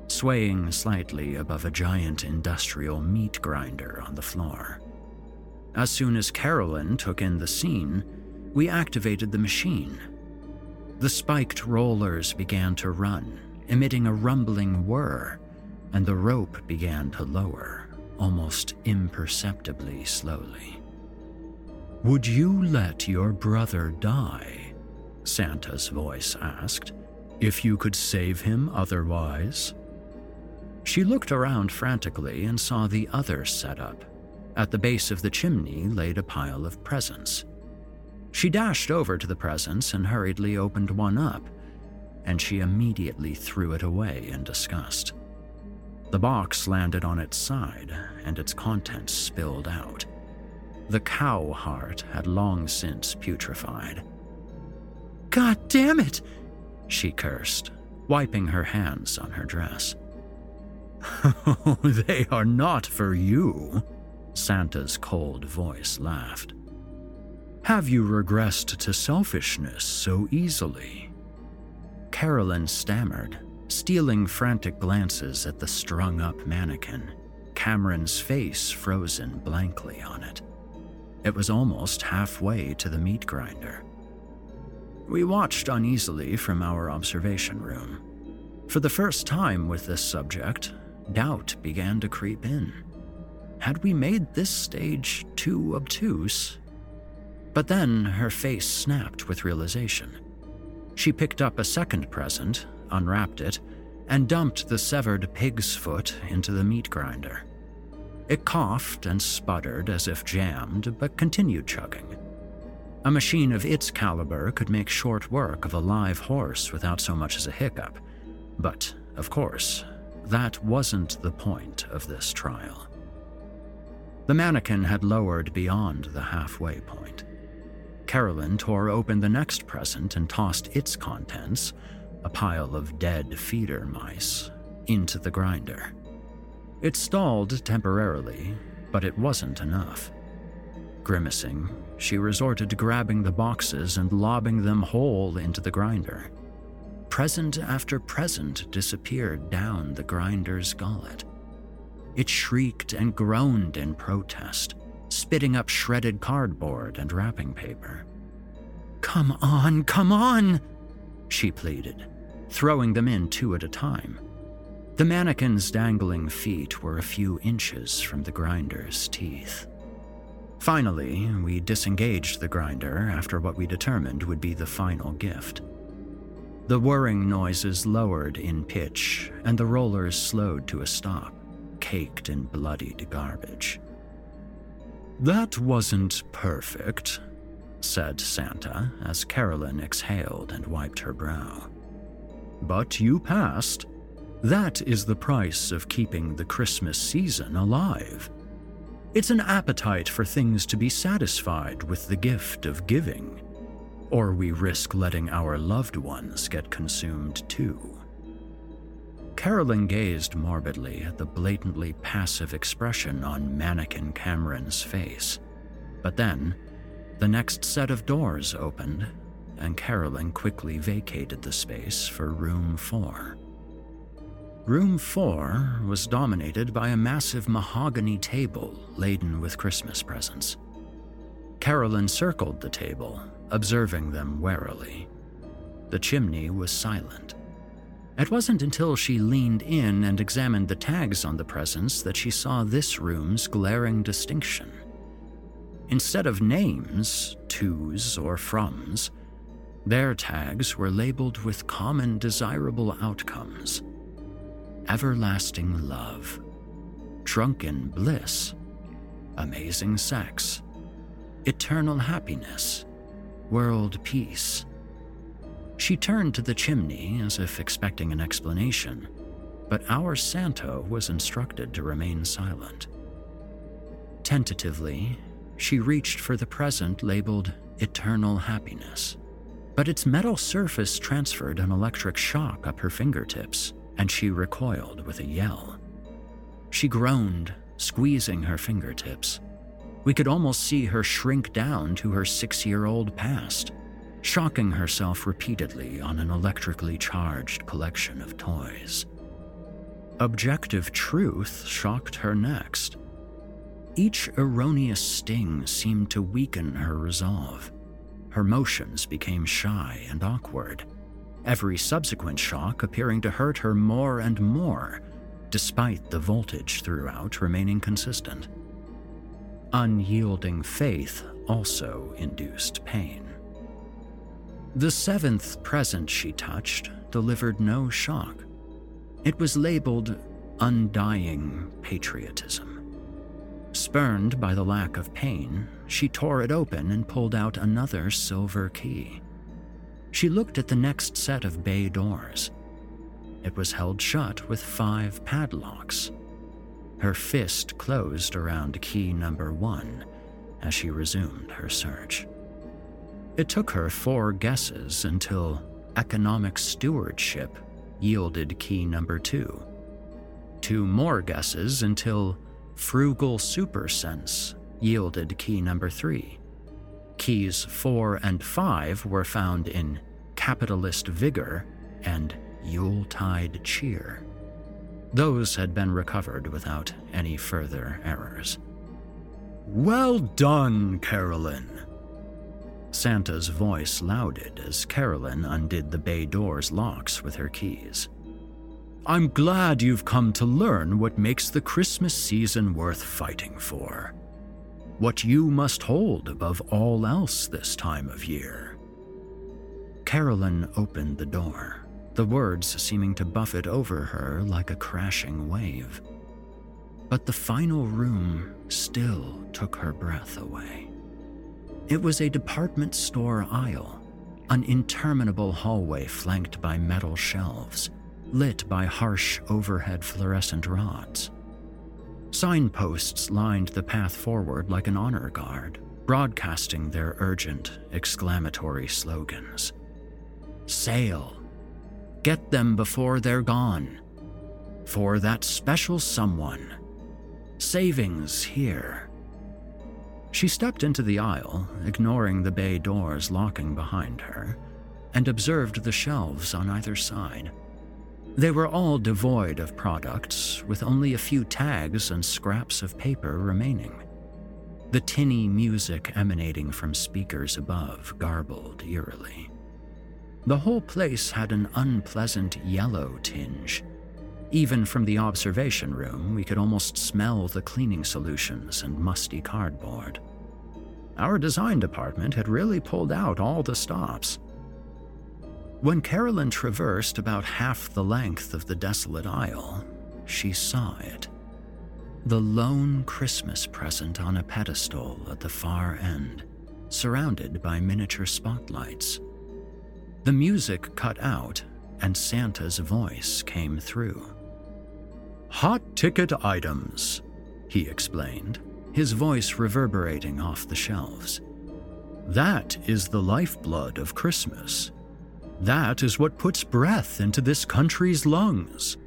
swaying slightly above a giant industrial meat grinder on the floor. As soon as Carolyn took in the scene, we activated the machine. The spiked rollers began to run, emitting a rumbling whir, and the rope began to lower, almost imperceptibly slowly. Would you let your brother die? Santa's voice asked. If you could save him otherwise? She looked around frantically and saw the other setup. At the base of the chimney laid a pile of presents. She dashed over to the presents and hurriedly opened one up, and she immediately threw it away in disgust. The box landed on its side, and its contents spilled out. The cow heart had long since putrefied. God damn it! She cursed, wiping her hands on her dress. They are not for you, Santa's cold voice laughed. Have you regressed to selfishness so easily? Carolyn stammered, stealing frantic glances at the strung up mannequin, Cameron's face frozen blankly on it. It was almost halfway to the meat grinder. We watched uneasily from our observation room. For the first time with this subject, doubt began to creep in. Had we made this stage too obtuse? But then her face snapped with realization. She picked up a second present, unwrapped it, and dumped the severed pig's foot into the meat grinder. It coughed and sputtered as if jammed, but continued chugging. A machine of its caliber could make short work of a live horse without so much as a hiccup. But, of course, that wasn't the point of this trial. The mannequin had lowered beyond the halfway point. Carolyn tore open the next present and tossed its contents, a pile of dead feeder mice, into the grinder. It stalled temporarily, but it wasn't enough. Grimacing, she resorted to grabbing the boxes and lobbing them whole into the grinder present after present disappeared down the grinder's gullet. It shrieked and groaned in protest, spitting up shredded cardboard and wrapping paper. Come on, come on, she pleaded, throwing them in two at a time. The mannequin's dangling feet were a few inches from the grinder's teeth. Finally, we disengaged the grinder after what we determined would be the final gift. The whirring noises lowered in pitch, and the rollers slowed to a stop, caked in bloodied garbage. That wasn't perfect, said Santa as Carolyn exhaled and wiped her brow. But you passed. That is the price of keeping the Christmas season alive. It's an appetite for things to be satisfied with the gift of giving, or we risk letting our loved ones get consumed too. Carolyn gazed morbidly at the blatantly passive expression on mannequin Cameron's face. But then, the next set of doors opened, and Carolyn quickly vacated the space for room four. Room 4 was dominated by a massive mahogany table laden with Christmas presents. Carolyn circled the table, observing them warily. The chimney was silent. It wasn't until she leaned in and examined the tags on the presents that she saw this room's glaring distinction. Instead of names, tos, or froms, their tags were labeled with common desirable outcomes everlasting love, drunken bliss, amazing sex, eternal happiness, world peace. She turned to the chimney as if expecting an explanation, but our Santa was instructed to remain silent. Tentatively, she reached for the present labeled Eternal Happiness, but its metal surface transferred an electric shock up her fingertips and she recoiled with a yell. She groaned, squeezing her fingertips. We could almost see her shrink down to her six year old past, shocking herself repeatedly on an electrically charged collection of toys. Objective truth shocked her next. Each erroneous sting seemed to weaken her resolve. Her motions became shy and awkward every subsequent shock appearing to hurt her more and more, despite the voltage throughout remaining consistent. Unyielding faith also induced pain. The seventh present she touched delivered no shock. It was labeled undying patriotism. Spurned by the lack of pain, she tore it open and pulled out another silver key. She looked at the next set of bay doors. It was held shut with five padlocks. Her fist closed around key number one as she resumed her search. It took her four guesses until economic stewardship yielded key number two. Two more guesses until frugal supersense yielded key number three. Keys 4 and 5 were found in Capitalist Vigor and Yuletide Cheer. Those had been recovered without any further errors. Well done, Carolyn. Santa's voice louded as Carolyn undid the bay door's locks with her keys. I'm glad you've come to learn what makes the Christmas season worth fighting for what you must hold above all else this time of year. Carolyn opened the door, the words seeming to buffet over her like a crashing wave. But the final room still took her breath away. It was a department store aisle, an interminable hallway flanked by metal shelves, lit by harsh overhead fluorescent rods. Signposts lined the path forward like an honor guard, broadcasting their urgent, exclamatory slogans. Sale. Get them before they're gone. For that special someone. Savings here. She stepped into the aisle, ignoring the bay doors locking behind her, and observed the shelves on either side. They were all devoid of products, with only a few tags and scraps of paper remaining. The tinny music emanating from speakers above garbled eerily. The whole place had an unpleasant yellow tinge. Even from the observation room, we could almost smell the cleaning solutions and musty cardboard. Our design department had really pulled out all the stops. When Carolyn traversed about half the length of the desolate aisle, she saw it. The lone Christmas present on a pedestal at the far end, surrounded by miniature spotlights. The music cut out, and Santa's voice came through. Hot ticket items, he explained, his voice reverberating off the shelves. That is the lifeblood of Christmas. That is what puts breath into this country's lungs.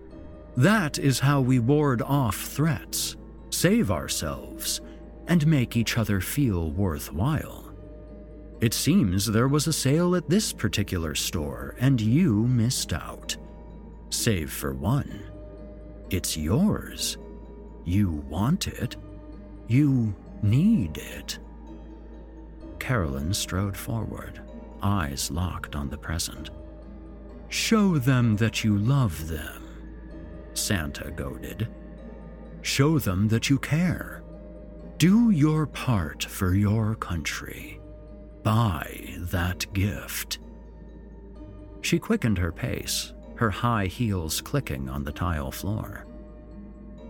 That is how we ward off threats, save ourselves, and make each other feel worthwhile. It seems there was a sale at this particular store and you missed out. Save for one. It's yours. You want it. You need it. Carolyn strode forward, eyes locked on the present. Show them that you love them, Santa goaded. Show them that you care. Do your part for your country. Buy that gift. She quickened her pace, her high heels clicking on the tile floor.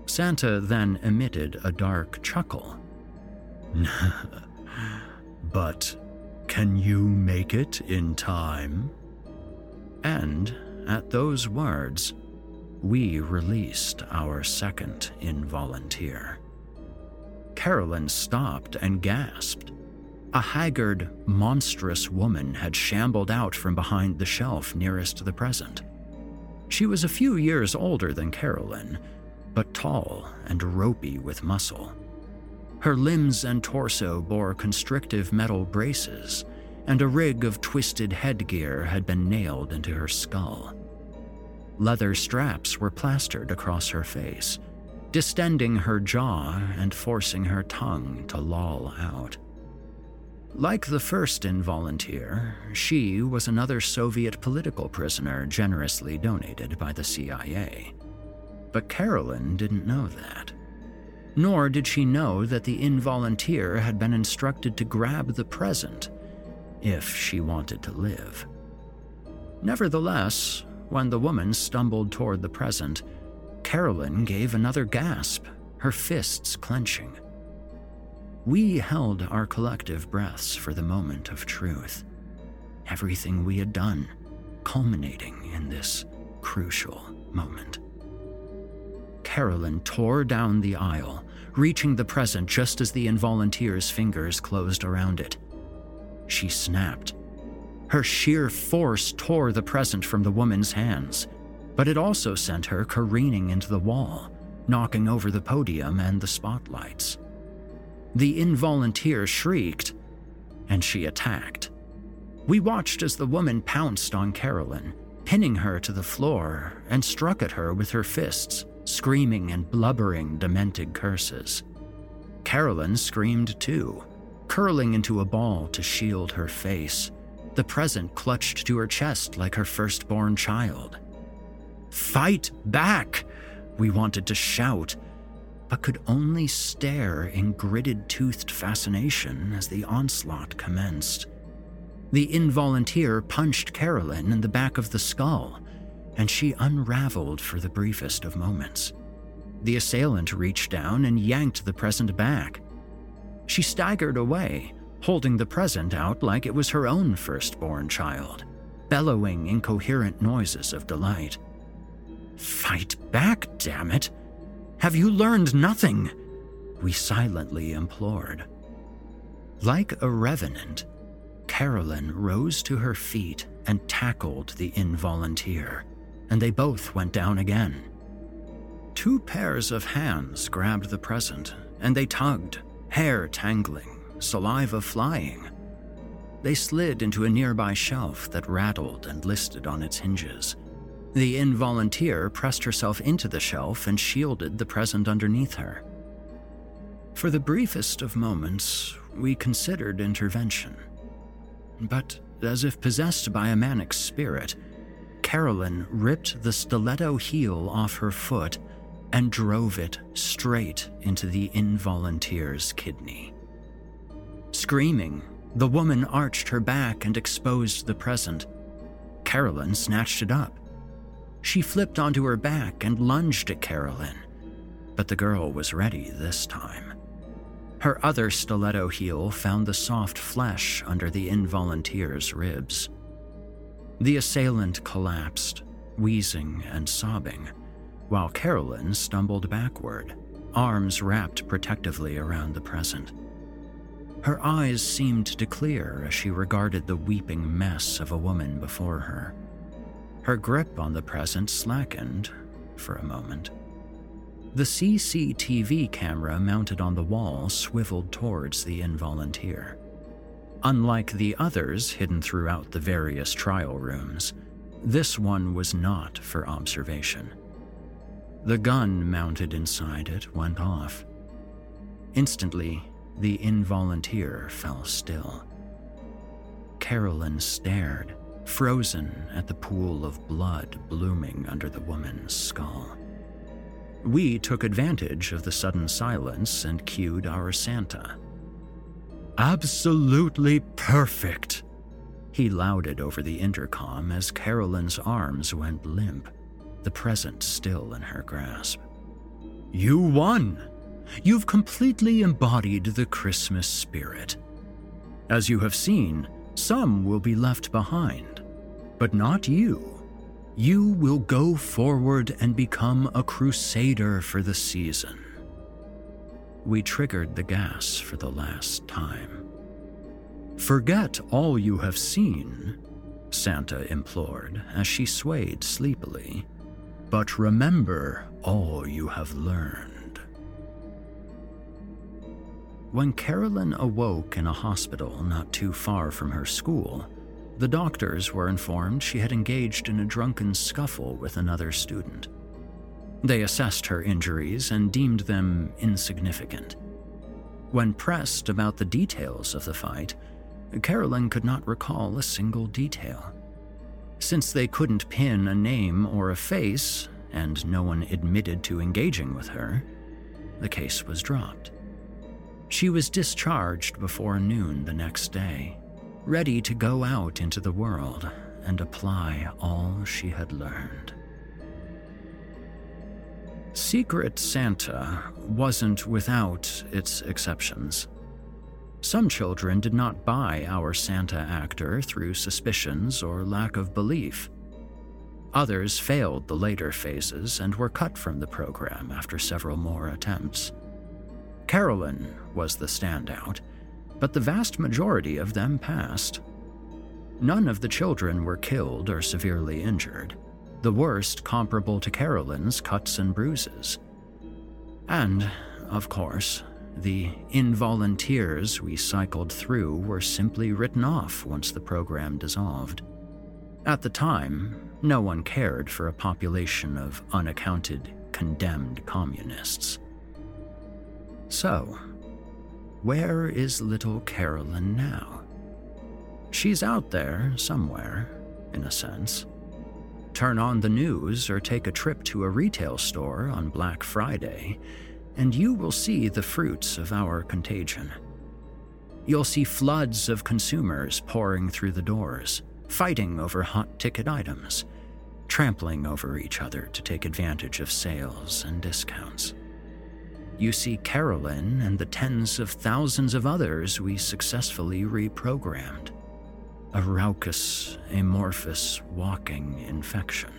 Santa then emitted a dark chuckle. but can you make it in time? And at those words, we released our second involunteer. Carolyn stopped and gasped. A haggard, monstrous woman had shambled out from behind the shelf nearest the present. She was a few years older than Carolyn, but tall and ropey with muscle. Her limbs and torso bore constrictive metal braces, and a rig of twisted headgear had been nailed into her skull. Leather straps were plastered across her face, distending her jaw and forcing her tongue to loll out. Like the first involunteer, she was another Soviet political prisoner generously donated by the CIA. But Carolyn didn't know that. Nor did she know that the involunteer had been instructed to grab the present if she wanted to live. Nevertheless, when the woman stumbled toward the present, Carolyn gave another gasp, her fists clenching. We held our collective breaths for the moment of truth. Everything we had done, culminating in this crucial moment. Carolyn tore down the aisle, reaching the present just as the involunteer's fingers closed around it. She snapped. Her sheer force tore the present from the woman's hands, but it also sent her careening into the wall, knocking over the podium and the spotlights. The involunteer shrieked, and she attacked. We watched as the woman pounced on Carolyn, pinning her to the floor, and struck at her with her fists, screaming and blubbering demented curses. Carolyn screamed too, curling into a ball to shield her face, the present clutched to her chest like her firstborn child. Fight back! We wanted to shout, but could only stare in gritted toothed fascination as the onslaught commenced. The involunteer punched Carolyn in the back of the skull, and she unraveled for the briefest of moments. The assailant reached down and yanked the present back. She staggered away, holding the present out like it was her own firstborn child, bellowing incoherent noises of delight. Fight back, damn it! Have you learned nothing? We silently implored. Like a revenant, Carolyn rose to her feet and tackled the involunteer, and they both went down again. Two pairs of hands grabbed the present, and they tugged, hair tangling, saliva flying. They slid into a nearby shelf that rattled and listed on its hinges. The involunteer pressed herself into the shelf and shielded the present underneath her. For the briefest of moments, we considered intervention. But, as if possessed by a manic spirit, Carolyn ripped the stiletto heel off her foot and drove it straight into the involunteer's kidney. Screaming, the woman arched her back and exposed the present. Carolyn snatched it up. She flipped onto her back and lunged at Carolyn, but the girl was ready this time. Her other stiletto heel found the soft flesh under the involunteer's ribs. The assailant collapsed, wheezing and sobbing, while Carolyn stumbled backward, arms wrapped protectively around the present. Her eyes seemed to clear as she regarded the weeping mess of a woman before her. Her grip on the present slackened for a moment. The CCTV camera mounted on the wall swiveled towards the involunteer. Unlike the others hidden throughout the various trial rooms, this one was not for observation. The gun mounted inside it went off. Instantly, the involunteer fell still. Carolyn stared, frozen at the pool of blood blooming under the woman's skull. We took advantage of the sudden silence and cued our Santa. Absolutely perfect, he lauded over the intercom as Carolyn's arms went limp, the present still in her grasp. You won! You've completely embodied the Christmas spirit. As you have seen, some will be left behind, but not you. You will go forward and become a crusader for the season. We triggered the gas for the last time. Forget all you have seen, Santa implored as she swayed sleepily, but remember all you have learned. When Carolyn awoke in a hospital not too far from her school, the doctors were informed she had engaged in a drunken scuffle with another student. They assessed her injuries and deemed them insignificant. When pressed about the details of the fight, Carolyn could not recall a single detail. Since they couldn't pin a name or a face, and no one admitted to engaging with her, the case was dropped. She was discharged before noon the next day, ready to go out into the world and apply all she had learned. Secret Santa wasn't without its exceptions. Some children did not buy our Santa actor through suspicions or lack of belief. Others failed the later phases and were cut from the program after several more attempts. Carolyn was the standout, but the vast majority of them passed. None of the children were killed or severely injured, the worst comparable to Carolyn's cuts and bruises. And, of course, the involunteers we cycled through were simply written off once the program dissolved. At the time, no one cared for a population of unaccounted, condemned communists. So, where is little Carolyn now? She's out there somewhere, in a sense. Turn on the news or take a trip to a retail store on Black Friday, and you will see the fruits of our contagion. You'll see floods of consumers pouring through the doors, fighting over hot ticket items, trampling over each other to take advantage of sales and discounts you see Carolyn and the tens of thousands of others we successfully reprogrammed. A raucous, amorphous, walking infection.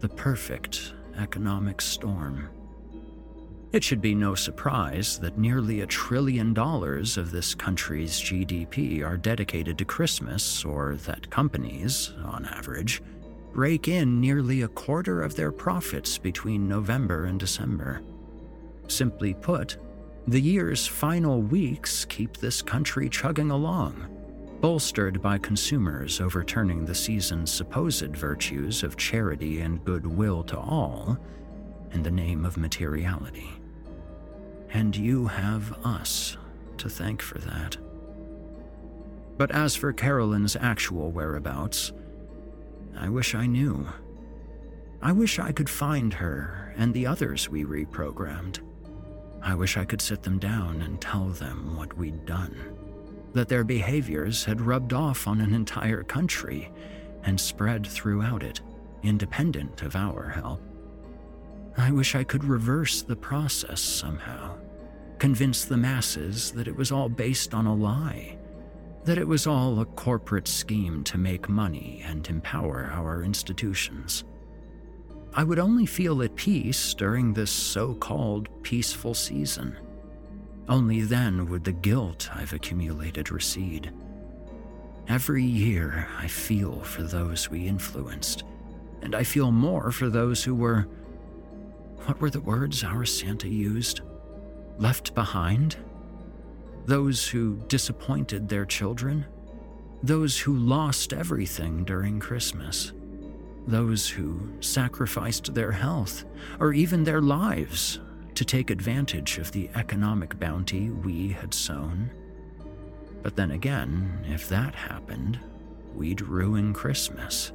The perfect economic storm. It should be no surprise that nearly a trillion dollars of this country's GDP are dedicated to Christmas, or that companies, on average, rake in nearly a quarter of their profits between November and December. Simply put, the year's final weeks keep this country chugging along, bolstered by consumers overturning the season's supposed virtues of charity and goodwill to all in the name of materiality. And you have us to thank for that. But as for Carolyn's actual whereabouts, I wish I knew. I wish I could find her and the others we reprogrammed. I wish I could sit them down and tell them what we'd done. That their behaviors had rubbed off on an entire country and spread throughout it, independent of our help. I wish I could reverse the process somehow, convince the masses that it was all based on a lie, that it was all a corporate scheme to make money and empower our institutions, I would only feel at peace during this so called peaceful season. Only then would the guilt I've accumulated recede. Every year, I feel for those we influenced, and I feel more for those who were. What were the words our Santa used? Left behind? Those who disappointed their children? Those who lost everything during Christmas? Those who sacrificed their health or even their lives to take advantage of the economic bounty we had sown? But then again, if that happened, we'd ruin Christmas.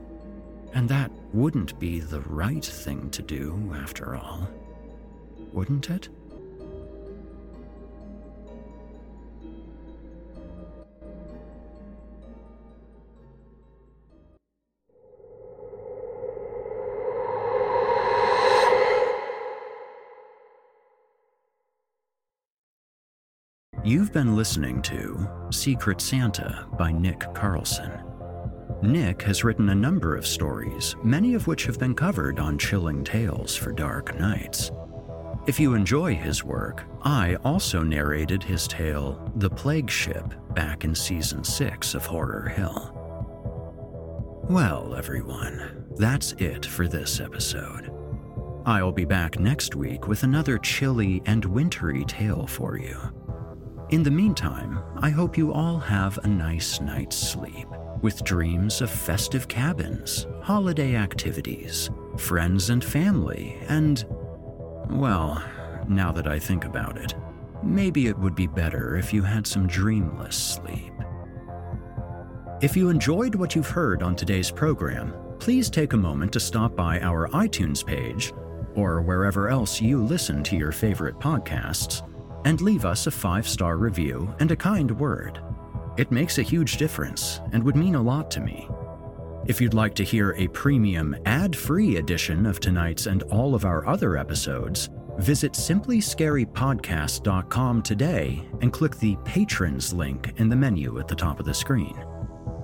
And that wouldn't be the right thing to do, after all. Wouldn't it? You've been listening to Secret Santa by Nick Carlson. Nick has written a number of stories, many of which have been covered on Chilling Tales for Dark Nights. If you enjoy his work, I also narrated his tale, The Plague Ship, back in season 6 of Horror Hill. Well, everyone, that's it for this episode. I'll be back next week with another chilly and wintry tale for you. In the meantime, I hope you all have a nice night's sleep with dreams of festive cabins, holiday activities, friends and family, and, well, now that I think about it, maybe it would be better if you had some dreamless sleep. If you enjoyed what you've heard on today's program, please take a moment to stop by our iTunes page, or wherever else you listen to your favorite podcasts and leave us a five star review and a kind word. It makes a huge difference and would mean a lot to me. If you'd like to hear a premium, ad free edition of tonight's and all of our other episodes, visit simplyscarypodcast.com today and click the Patrons link in the menu at the top of the screen.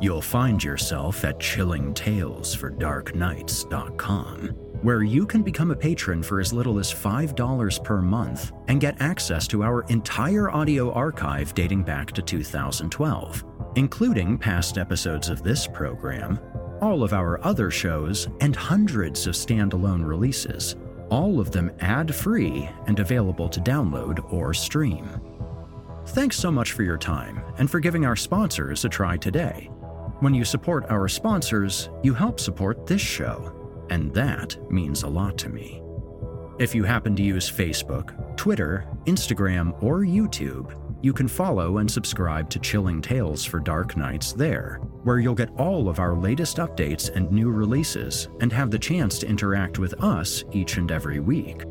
You'll find yourself at chillingtalesfordarknights.com where you can become a patron for as little as $5 per month and get access to our entire audio archive dating back to 2012, including past episodes of this program, all of our other shows, and hundreds of standalone releases, all of them ad free and available to download or stream. Thanks so much for your time and for giving our sponsors a try today. When you support our sponsors, you help support this show and that means a lot to me. If you happen to use Facebook, Twitter, Instagram, or YouTube, you can follow and subscribe to Chilling Tales for Dark Nights there, where you'll get all of our latest updates and new releases and have the chance to interact with us each and every week.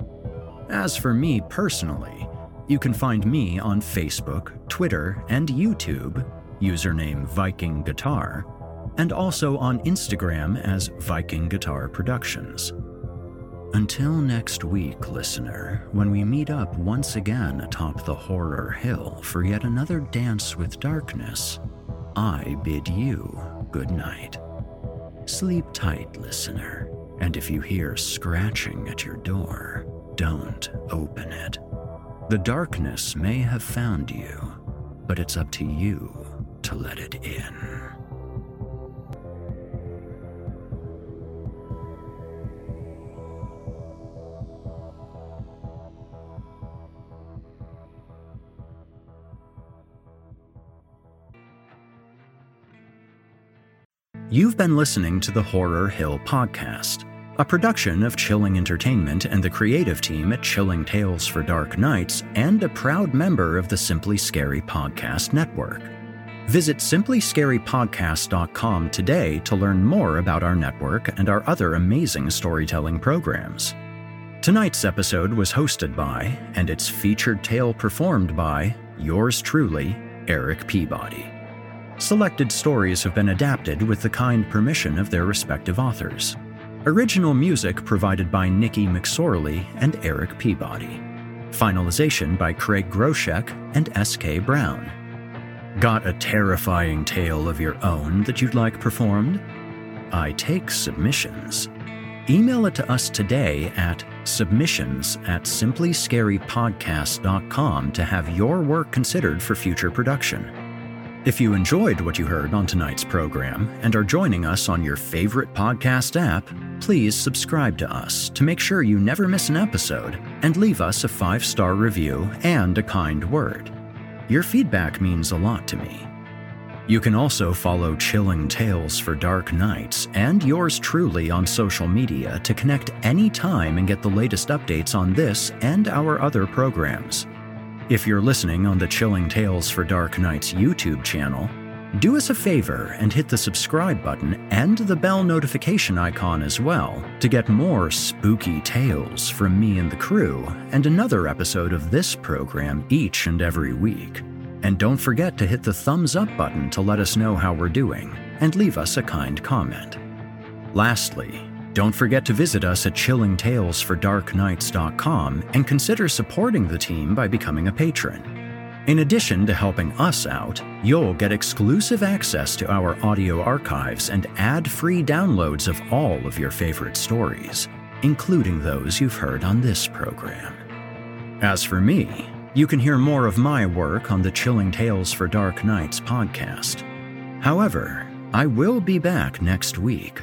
As for me personally, you can find me on Facebook, Twitter, and YouTube, username Viking Guitar, and also on Instagram as Viking Guitar Productions. Until next week, listener, when we meet up once again atop the horror hill for yet another dance with darkness, I bid you good night. Sleep tight, listener, and if you hear scratching at your door, don't open it. The darkness may have found you, but it's up to you to let it in. You've been listening to the Horror Hill Podcast, a production of Chilling Entertainment and the creative team at Chilling Tales for Dark Nights, and a proud member of the Simply Scary Podcast Network. Visit simplyscarypodcast.com today to learn more about our network and our other amazing storytelling programs. Tonight's episode was hosted by, and its featured tale performed by, yours truly, Erik Peabody. Selected stories have been adapted with the kind permission of their respective authors. Original music provided by Nikki McSorley and Erik Peabody. Finalization by Craig Groshek and S.K. Brown. Got a terrifying tale of your own that you'd like performed? I take submissions. email it to us today at submissions at simplyscarypodcast.com to have your work considered for future production. If you enjoyed what you heard on tonight's program and are joining us on your favorite podcast app, please subscribe to us to make sure you never miss an episode and leave us a five star review and a kind word. Your feedback means a lot to me. You can also follow Chilling Tales for Dark Nights and yours truly on social media to connect anytime and get the latest updates on this and our other programs. If you're listening on the Chilling Tales for Dark Nights YouTube channel, do us a favor and hit the subscribe button and the bell notification icon as well to get more spooky tales from me and the crew and another episode of this program each and every week. And don't forget to hit the thumbs up button to let us know how we're doing and leave us a kind comment. Lastly, don't forget to visit us at chillingtalesfordarknights.com and consider supporting the team by becoming a patron. In addition to helping us out, you'll get exclusive access to our audio archives and ad free downloads of all of your favorite stories, including those you've heard on this program. As for me, you can hear more of my work on the Chilling Tales for Dark Nights podcast. However, I will be back next week